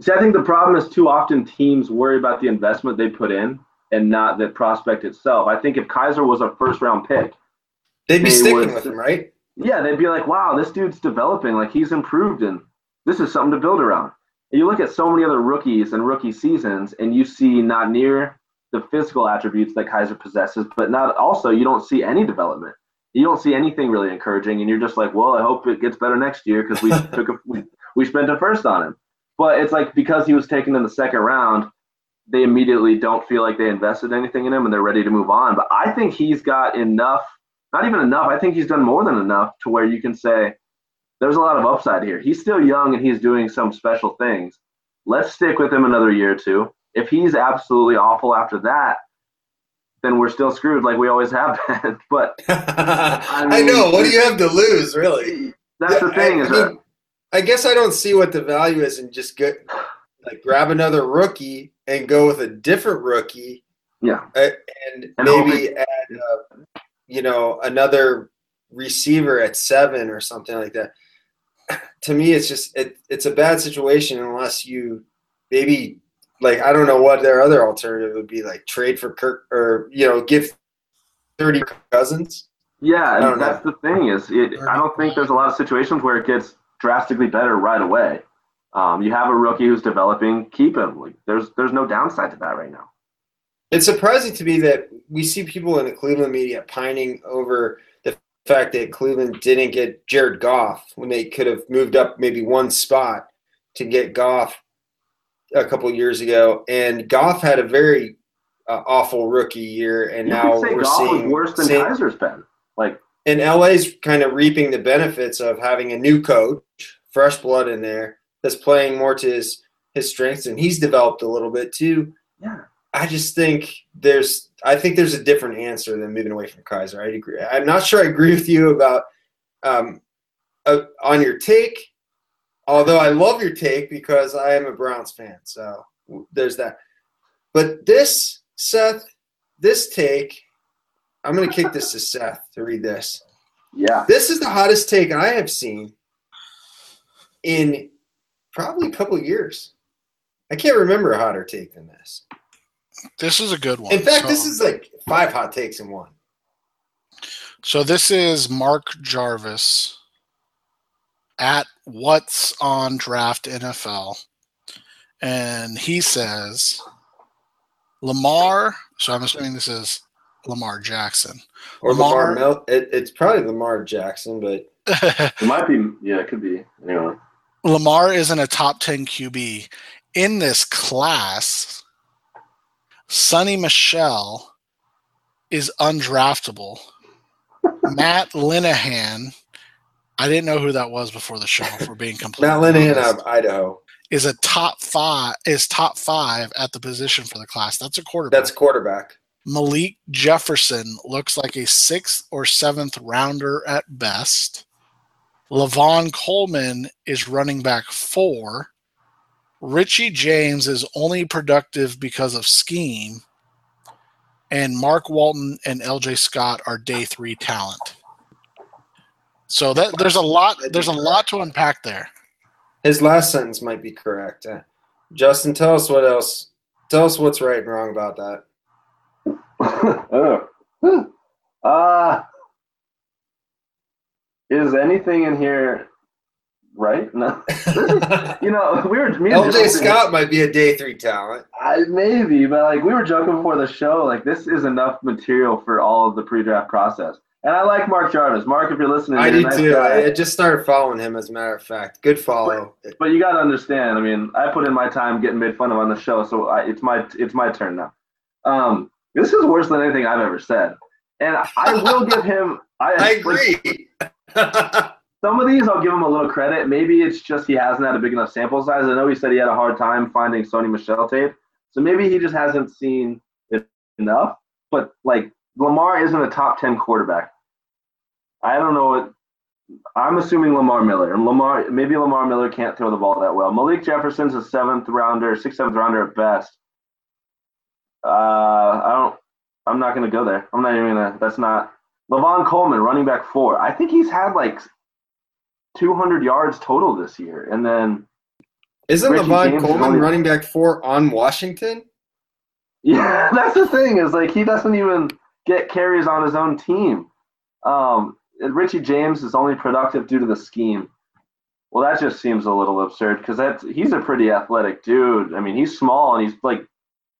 See, I think the problem is too often teams worry about the investment they put in and not the prospect itself. I think if Kizer was a first round pick, They'd be sticking was, with him, right? Yeah, they'd be like, wow, this dude's developing. Like he's improved, and this is something to build around. And you look at so many other rookies and rookie seasons, and you see not near the physical attributes that Kizer possesses, but not also you don't see any development. You don't see anything really encouraging, and you're just like, well, I hope it gets better next year because we took a, we, we spent a first on him. But it's like because he was taken in the second round, they immediately don't feel like they invested anything in him and they're ready to move on. But I think he's got enough not even enough. I think he's done more than enough to where you can say there's a lot of upside here. He's still young and he's doing some special things. Let's stick with him another year or two. If he's absolutely awful after that, then we're still screwed like we always have been. but I, mean, I, know. What do you have to lose, really? That's the thing. I, I, mean, I guess I don't see what the value is in just get like grab another rookie and go with a different rookie. Yeah, uh, and, and, maybe add uh, you know, another receiver at seven or something like that. To me, it's just it, it's a bad situation unless you maybe like I don't know what their other alternative would be like trade for Kirk or you know give thirty Cousins. Yeah, and that's the thing is, it, I don't think there's a lot of situations where it gets drastically better right away. Um, you have a rookie who's developing, keep him. Like, there's there's no downside to that right now. It's surprising to me that we see people in the Cleveland media pining over the fact that Cleveland didn't get Jared Goff when they could have moved up maybe one spot to get Goff a couple years ago. And Goff had a very uh, awful rookie year, and You now we're Goff seeing worse than same- Kizer's been. Like, and LA's kind of reaping the benefits of having a new coach, fresh blood in there that's playing more to his his strengths, and he's developed a little bit too. yeah, I just think there's I think there's a different answer than moving away from Kizer. I agree. I'm not sure I agree with you about um, uh, on your take, although I love your take because I am a Browns fan. So there's that. But this Seth, this take, I'm going to kick this to Seth to read this. yeah. This is the hottest take I have seen in probably a couple of years. I can't remember a hotter take than this. This is a good one. In fact, So- this is like five hot takes in one. So this is Mark Jarvis at What's on Draft NFL. And he says Lamar, so I'm assuming this is Lamar Jackson. Or Lamar, Lamar- Mel. It, it's probably Lamar Jackson, but It might be. Yeah, it could be. Anyway. Lamar isn't a top 10 QB. In this class, Sony Michel is undraftable. Matt Linehan, I didn't know who that was before the show, for being completely Matt Linehan honest, of Idaho. is a top five is top five at the position for the class. That's a quarterback. That's quarterback. Malik Jefferson looks like a sixth or seventh rounder at best. Lavon Coleman is running back four. Richie James is only productive because of scheme. And Mark Walton and LJ Scott are day three talent. So that there's a lot there's a lot to unpack there. His last sentence might be correct. Uh, Justin, tell us what else. Tell us what's right and wrong about that. oh. Uh, is anything in here right? No. you know, we were me LJ Scott might be a day three talent. I maybe, but like we were joking before the show, like this is enough material for all of the pre-draft process. And I like Mark Jarvis. Mark, if you're listening, I do nice too. guy. I just started following him, as a matter of fact. Good follow. But you got to understand. I mean, I put in my time getting made fun of on the show, so I, it's my it's my turn now. Um, this is worse than anything I've ever said, and I will give him. I, I agree. some of these I'll give him a little credit. Maybe it's just he hasn't had a big enough sample size. I know he said he had a hard time finding Sony Michel tape, so maybe he just hasn't seen it enough. But like Lamar isn't a top ten quarterback. I don't know what. I'm assuming Lamar Miller. And Lamar, maybe Lamar Miller can't throw the ball that well. Malik Jefferson's a seventh rounder, sixth, seventh rounder at best. Uh, I don't. I'm not gonna go there. I'm not even gonna. That's not. Lavon Coleman, running back four. I think he's had like 200 yards total this year, and then Isn't Richie Lavon James Coleman only- running back four on Washington? Yeah, that's the thing is like he doesn't even get carries on his own team. Um, Richie James is only productive due to the scheme. Well, that just seems a little absurd because that's he's a pretty athletic dude. I mean, he's small and he's like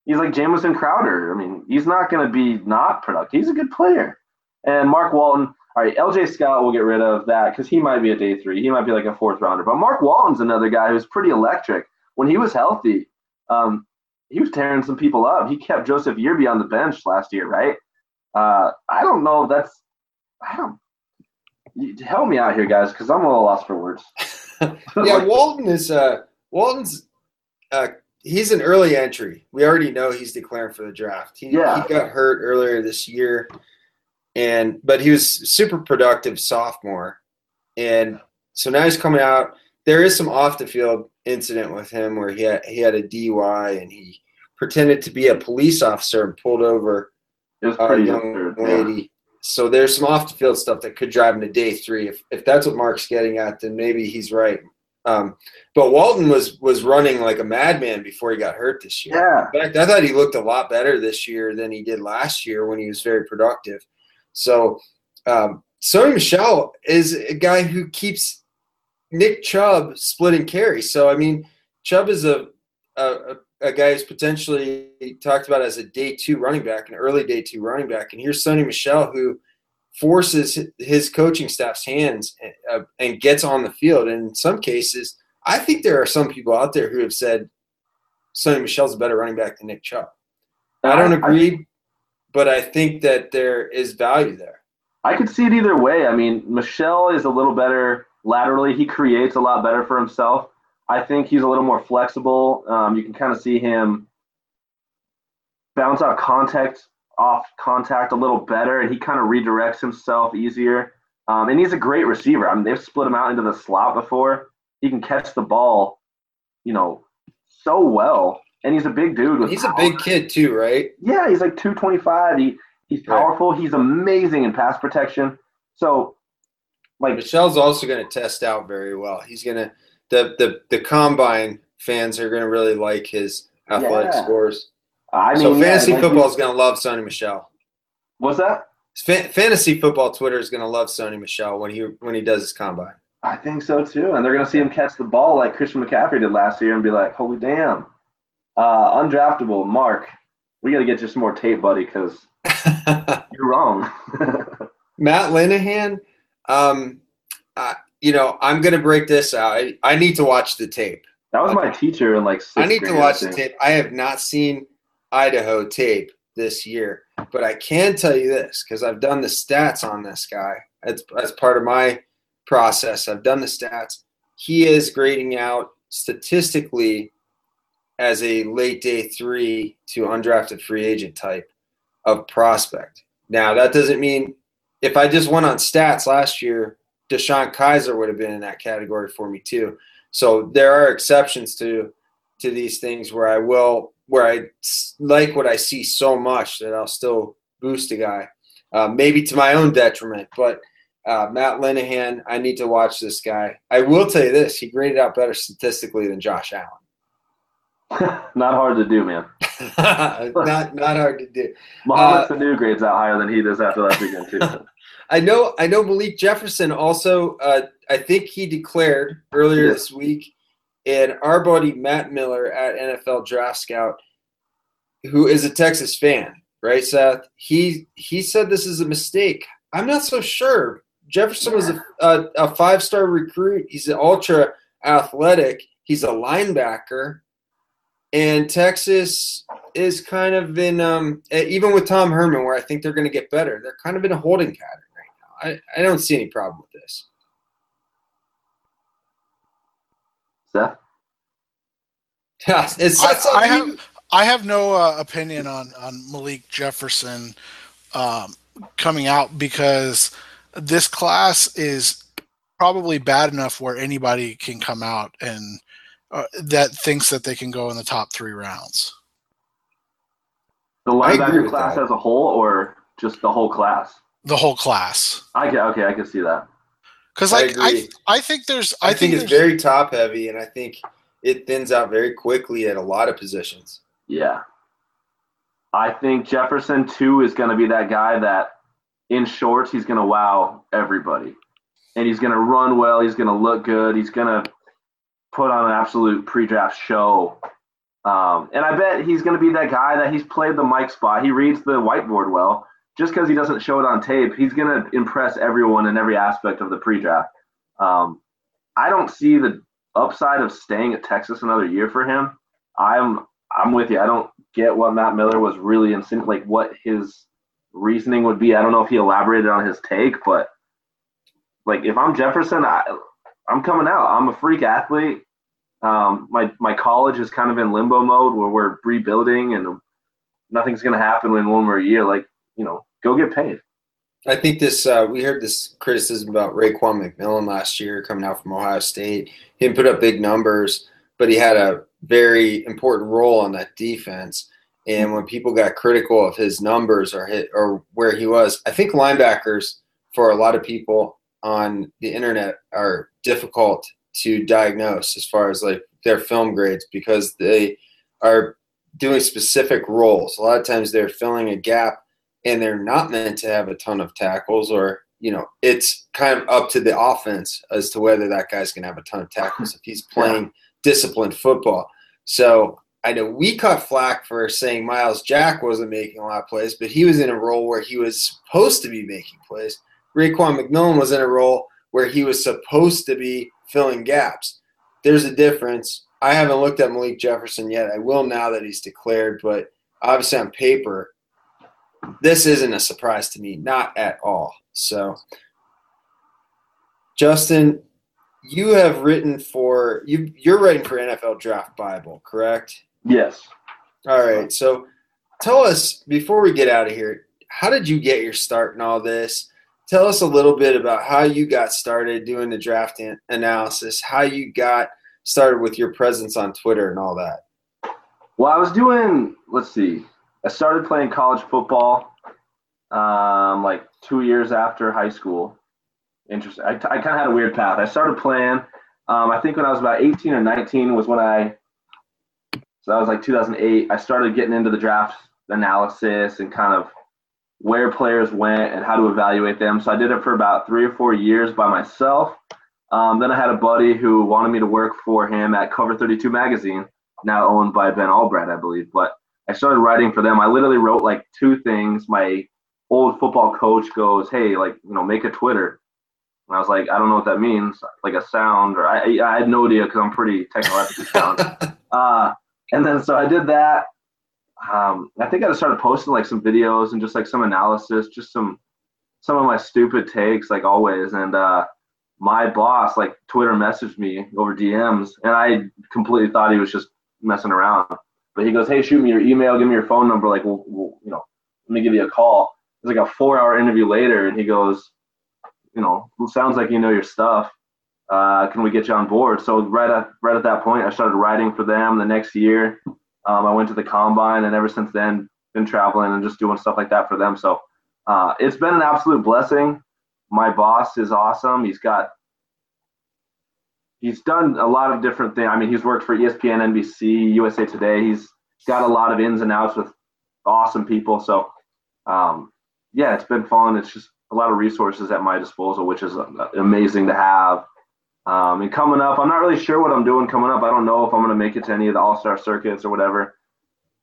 he's like Jamison Crowder. I mean, he's not going to be not productive. He's a good player. And Mark Walton, all right, LJ Scott will get rid of that because he might be a day three. He might be like a fourth rounder. But Mark Walton's another guy who's pretty electric. When he was healthy, um, he was tearing some people up. He kept Joseph Yearby on the bench last year, right? Uh, I don't know that's. I don't. Help me out here, guys, because I'm a little lost for words. Yeah, Walton is uh Walton's uh he's an early entry. We already know he's declaring for the draft. He, Yeah. he got hurt earlier this year and but he was super productive sophomore. And so now he's coming out. There is some off the field incident with him where he had he had a DUI and he pretended to be a police officer and pulled over a young absurd. yeah. lady. So there's some off the field stuff that could drive him to day three. If if that's what Mark's getting at, then maybe he's right. Um, but Walton was was running like a madman before he got hurt this year. Yeah. In fact, I thought he looked a lot better this year than he did last year when he was very productive. So um, Sony Michel is a guy who keeps Nick Chubb splitting carries. So I mean, Chubb is a a, a guy who's potentially talked about as a day two running back, an early day two running back, and here's Sony Michel who forces his coaching staff's hands and, uh, and gets on the field. And in some cases, I think there are some people out there who have said Sony Michel's a better running back than Nick Chubb. I don't agree, but I think that there is value there. I could see it either way. I mean, Michel is a little better laterally. He creates a lot better for himself. I think he's a little more flexible. Um, you can kind of see him bounce out contact off contact a little better, and he kind of redirects himself easier. Um, and he's a great receiver. I mean, they've split him out into the slot before. He can catch the ball, you know, so well. And he's a big dude. he's power. a big kid too, right? Yeah, he's like 225. He he's powerful. Right. He's amazing in pass protection. So, like Michel's also going to test out very well. He's going to the the the combine fans are going to really like his athletic yeah. scores. I mean, so fantasy yeah, football is going to love Sony Michel. What's that? fantasy football Twitter is going to love Sony Michel when he when he does his combine. I think so too, and they're going to see him catch the ball like Christian McCaffrey did last year and be like, "Holy damn!" Uh, undraftable, Mark. We got to get you some more tape, buddy, because you're wrong. Matt Linehan, um, uh, you know, I'm going to break this out. I, I need to watch the tape. That was my teacher in like. I need to watch the tape. I have not seen Idaho tape this year, but I can tell you this because I've done the stats on this guy. It's as part of my process. I've done the stats. He is grading out statistically as a late day three to undrafted free agent type of prospect. Now that doesn't mean if I just went on stats last year, DeShone Kizer would have been in that category for me too. So there are exceptions to to these things where I will where I like what I see so much that I'll still boost a guy, uh, maybe to my own detriment. But uh, Matt Linehan, I need to watch this guy. I will tell you this: he graded out better statistically than Josh Allen. not hard to do, man. not not hard to do. Mohamed uh, Sanu grades out higher than he does after last weekend too. I know. I know. Malik Jefferson also. Uh, I think he declared earlier this week, and our buddy Matt Miller at NFL Draft Scout, who is a Texas fan, right, Seth? He he said this is a mistake. I'm not so sure. Jefferson was a, a, a five star recruit. He's an ultra athletic. He's a linebacker and Texas is kind of in um, even with Tom Herman, where I think they're going to get better. They're kind of in a holding pattern right now. I, I don't see any problem with this. Seth, yeah, it's, I, I have I have no uh, opinion on on Malik Jefferson um, coming out because this class is probably bad enough where anybody can come out and uh, that thinks that they can go in the top three rounds. The linebacker class that. as a whole, or just the whole class? The whole class. I can, okay, I can see that. Because like I, I, I, think there's, I, I think, think it's very top heavy, and I think it thins out very quickly at a lot of positions. Yeah, I think Jefferson too is going to be that guy that in shorts he's going to wow everybody, and he's going to run well. He's going to look good. He's going to put on an absolute pre-draft show. Um, and I bet he's going to be that guy that he's played the mic spot. He reads the whiteboard well. Just because he doesn't show it on tape, he's going to impress everyone in every aspect of the pre-draft. Um, I don't see the upside of staying at Texas another year for him. I'm I'm with you. I don't get what Matt Miller was really in like what his reasoning would be. I don't know if he elaborated on his take, but like if I'm Jefferson, I I'm coming out. I'm a freak athlete. Um, my my college is kind of in limbo mode where we're rebuilding and nothing's going to happen in one more year. Like you know, go get paid. I think this. Uh, we heard this criticism about Raekwon McMillan last year coming out from Ohio State. He didn't put up big numbers, but he had a very important role on that defense. And when people got critical of his numbers or hit, or where he was, I think linebackers for a lot of people on the internet are difficult to diagnose as far as like their film grades because they are doing specific roles. A lot of times they're filling a gap and they're not meant to have a ton of tackles or you know, it's kind of up to the offense as to whether that guy's going to have a ton of tackles if he's playing disciplined football. So I know we caught flack for saying Myles Jack wasn't making a lot of plays, but he was in a role where he was supposed to be making plays. Raekwon McMillan was in a role where he was supposed to be filling gaps. There's a difference. I haven't looked at Malik Jefferson yet. I will now that he's declared, but obviously on paper, this isn't a surprise to me, not at all. So, Justin, you have written for you. You're writing for NFL Draft Bible, correct? Yes. All right. So, tell us before we get out of here, how did you get your start in all this? Tell us a little bit about how you got started doing the draft analysis, how you got started with your presence on Twitter and all that. Well, I was doing. Let's see. I started playing college football um, like two years after high school. Interesting. I, I kind of had a weird path. I started playing. Um, I think when I was about 18 or 19 was when I. So that was like 2008. I started getting into the draft analysis and kind of where players went and how to evaluate them. So I did it for about three or four years by myself. Um, then I had a buddy who wanted me to work for him at Cover 32 magazine, now owned by Ben Albright, I believe. But I started writing for them. I literally wrote like two things. My old football coach goes, "Hey, like you know, make a Twitter." And I was like, "I don't know what that means, like a sound." Or I, I had no idea because I'm pretty technologically sound. uh, and then so I did that. Um, I think I just started posting like some videos and just like some analysis, just some some of my stupid takes, like always. And uh, my boss, like Twitter, messaged me over DMs, and I completely thought he was just messing around. But he goes, "Hey, shoot me your email, give me your phone number. Like, we'll, we'll you know, let me give you a call." It's like a four-hour interview later, and he goes, "You know, sounds like you know your stuff. Uh, can we get you on board?" So right at right at that point, I started writing for them. The next year, um, I went to the combine, and ever since then, been traveling and just doing stuff like that for them. So uh, it's been an absolute blessing. My boss is awesome. He's got he's done a lot of different things. I mean, he's worked for ESPN, NBC, USA Today. He's got a lot of ins and outs with awesome people. So, um, yeah, it's been fun. It's just a lot of resources at my disposal, which is amazing to have. Um, and coming up, I'm not really sure what I'm doing coming up. I don't know if I'm going to make it to any of the All Star circuits or whatever,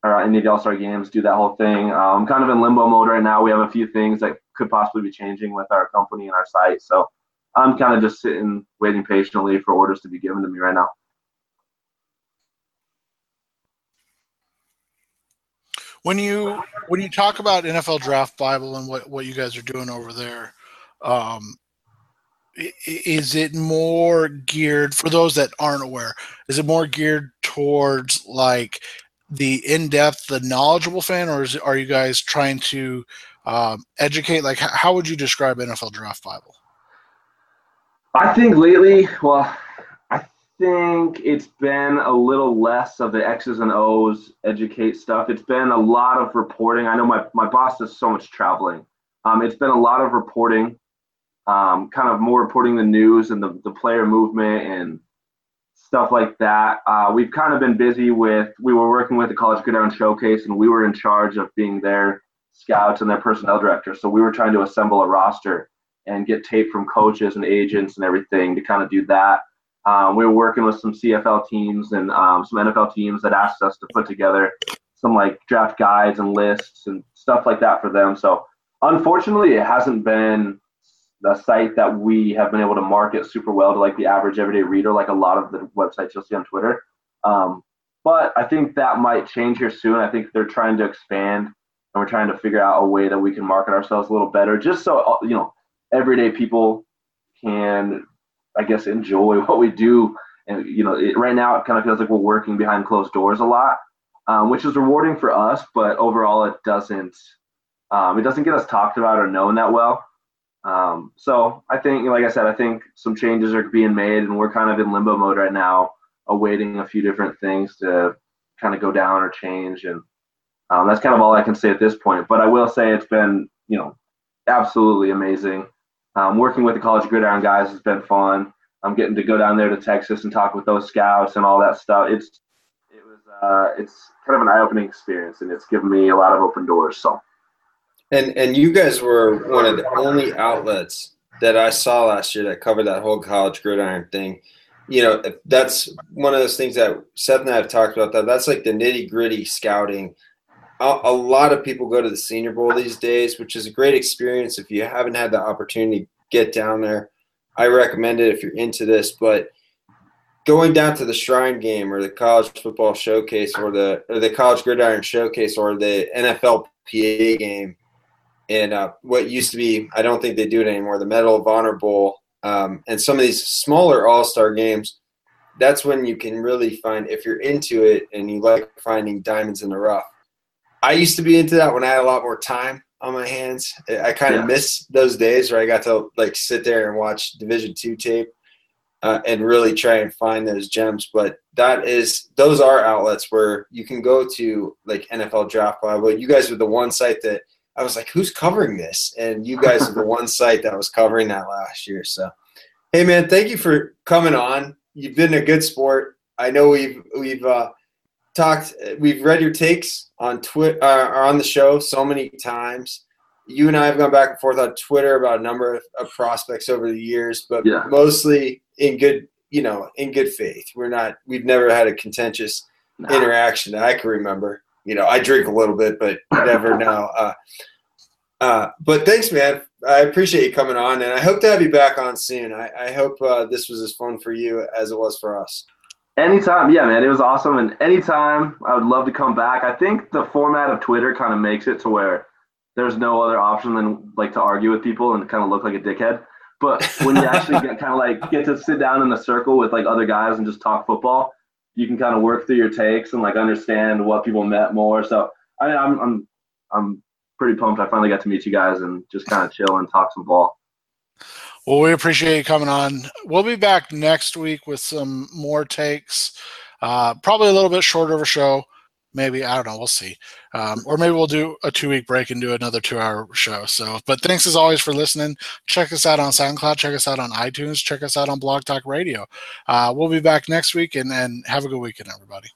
or any of the All Star games, do that whole thing. Um, I'm kind of in limbo mode right now. We have a few things that could possibly be changing with our company and our site. So, I'm kind of just sitting, waiting patiently for orders to be given to me right now. When you when you talk about NFL Draft Bible and what what you guys are doing over there, um, is it more geared for those that aren't aware? Is it more geared towards like the in-depth, the knowledgeable fan, or is are you guys trying to um, educate? Like, how would you describe NFL Draft Bible? I think lately, well, I think it's been a little less of the X's and O's educate stuff. It's been a lot of reporting. I know my, my boss does so much traveling. Um, it's been a lot of reporting, um, kind of more reporting the news and the, the player movement and stuff like that. Uh, we've kind of been busy with, we were working with the College Gridiron Showcase and we were in charge of being their scouts and their personnel director. So we were trying to assemble a roster and get tape from coaches and agents and everything to kind of do that. Um, we were working with some CFL teams and um, some NFL teams that asked us to put together some like draft guides and lists and stuff like that for them. So unfortunately, it hasn't been the site that we have been able to market super well to like the average everyday reader, like a lot of the websites you'll see on Twitter. Um, but I think that might change here soon. I think they're trying to expand and we're trying to figure out a way that we can market ourselves a little better, just so you know everyday people can, I guess, enjoy what we do. And you know, it, right now it kind of feels like we're working behind closed doors a lot, um, which is rewarding for us. But overall, it doesn't. Um, it doesn't get us talked about or known that well. Um, so I think, like I said, I think some changes are being made, and we're kind of in limbo mode right now, awaiting a few different things to kind of go down or change. And um, that's kind of all I can say at this point. But I will say it's been, you know, absolutely amazing. Um, working with the college gridiron guys has been fun. I'm getting to go down there to Texas and talk with those scouts and all that stuff. It's it was uh, it's kind of an eye-opening experience, and it's given me a lot of open doors. So, And and you guys were one of the only outlets that I saw last year that covered that whole college gridiron thing. You know, that's one of those things that Seth and I have talked about. That that's like the nitty gritty scouting. A, a lot of people go to the Senior Bowl these days, which is a great experience. If you haven't had the opportunity, to get down there. I recommend it if you're into this. But going down to the Shrine Game or the College Football Showcase or the or the College Gridiron Showcase or the NFL PA game, and uh, what used to be I don't think they do it anymore the Medal of Honor Bowl um, and some of these smaller All Star games. That's when you can really find if you're into it and you like finding diamonds in the rough. I used to be into that when I had a lot more time on my hands. I kind of yeah. miss those days where I got to like sit there and watch Division two tape uh, and really try and find those gems. But that is those are outlets where you can go to like NFL Draft Bible. You guys are the one site that I was like, who's covering this? And you guys are the one site that was covering that last year. So, hey man, thank you for coming on. You've been a good sport. I know we've we've uh, talked, we've read your takes on Twitter uh, or on the show so many times you and I have gone back and forth on Twitter about a number of, of prospects over the years, but yeah. mostly in good, you know, in good faith. We're not, we've never had a contentious nah. interaction that I can remember. You know, I drink a little bit, but never know. Uh, uh, but thanks, man. I appreciate you coming on, and I hope to have you back on soon. I, I hope uh, this was as fun for you as it was for us. Anytime, yeah, man, it was awesome, and anytime I would love to come back. I think the format of Twitter kind of makes it to where there's no other option than like to argue with people and kind of look like a dickhead. But when you actually get kind of like get to sit down in a circle with like other guys and just talk football, you can kind of work through your takes and like understand what people meant more. So I, I'm I'm I'm pretty pumped. I finally got to meet you guys and just kind of chill and talk some ball. Well, we appreciate you coming on. We'll be back next week with some more takes. Uh, probably a little bit shorter of a show maybe I don't know. We'll see. Um, or maybe we'll do a two week break and do another two hour show. So, but thanks as always for listening. Check us out on SoundCloud. Check us out on iTunes. Check us out on Blog Talk Radio. Uh, we'll be back next week and, and have a good weekend, everybody.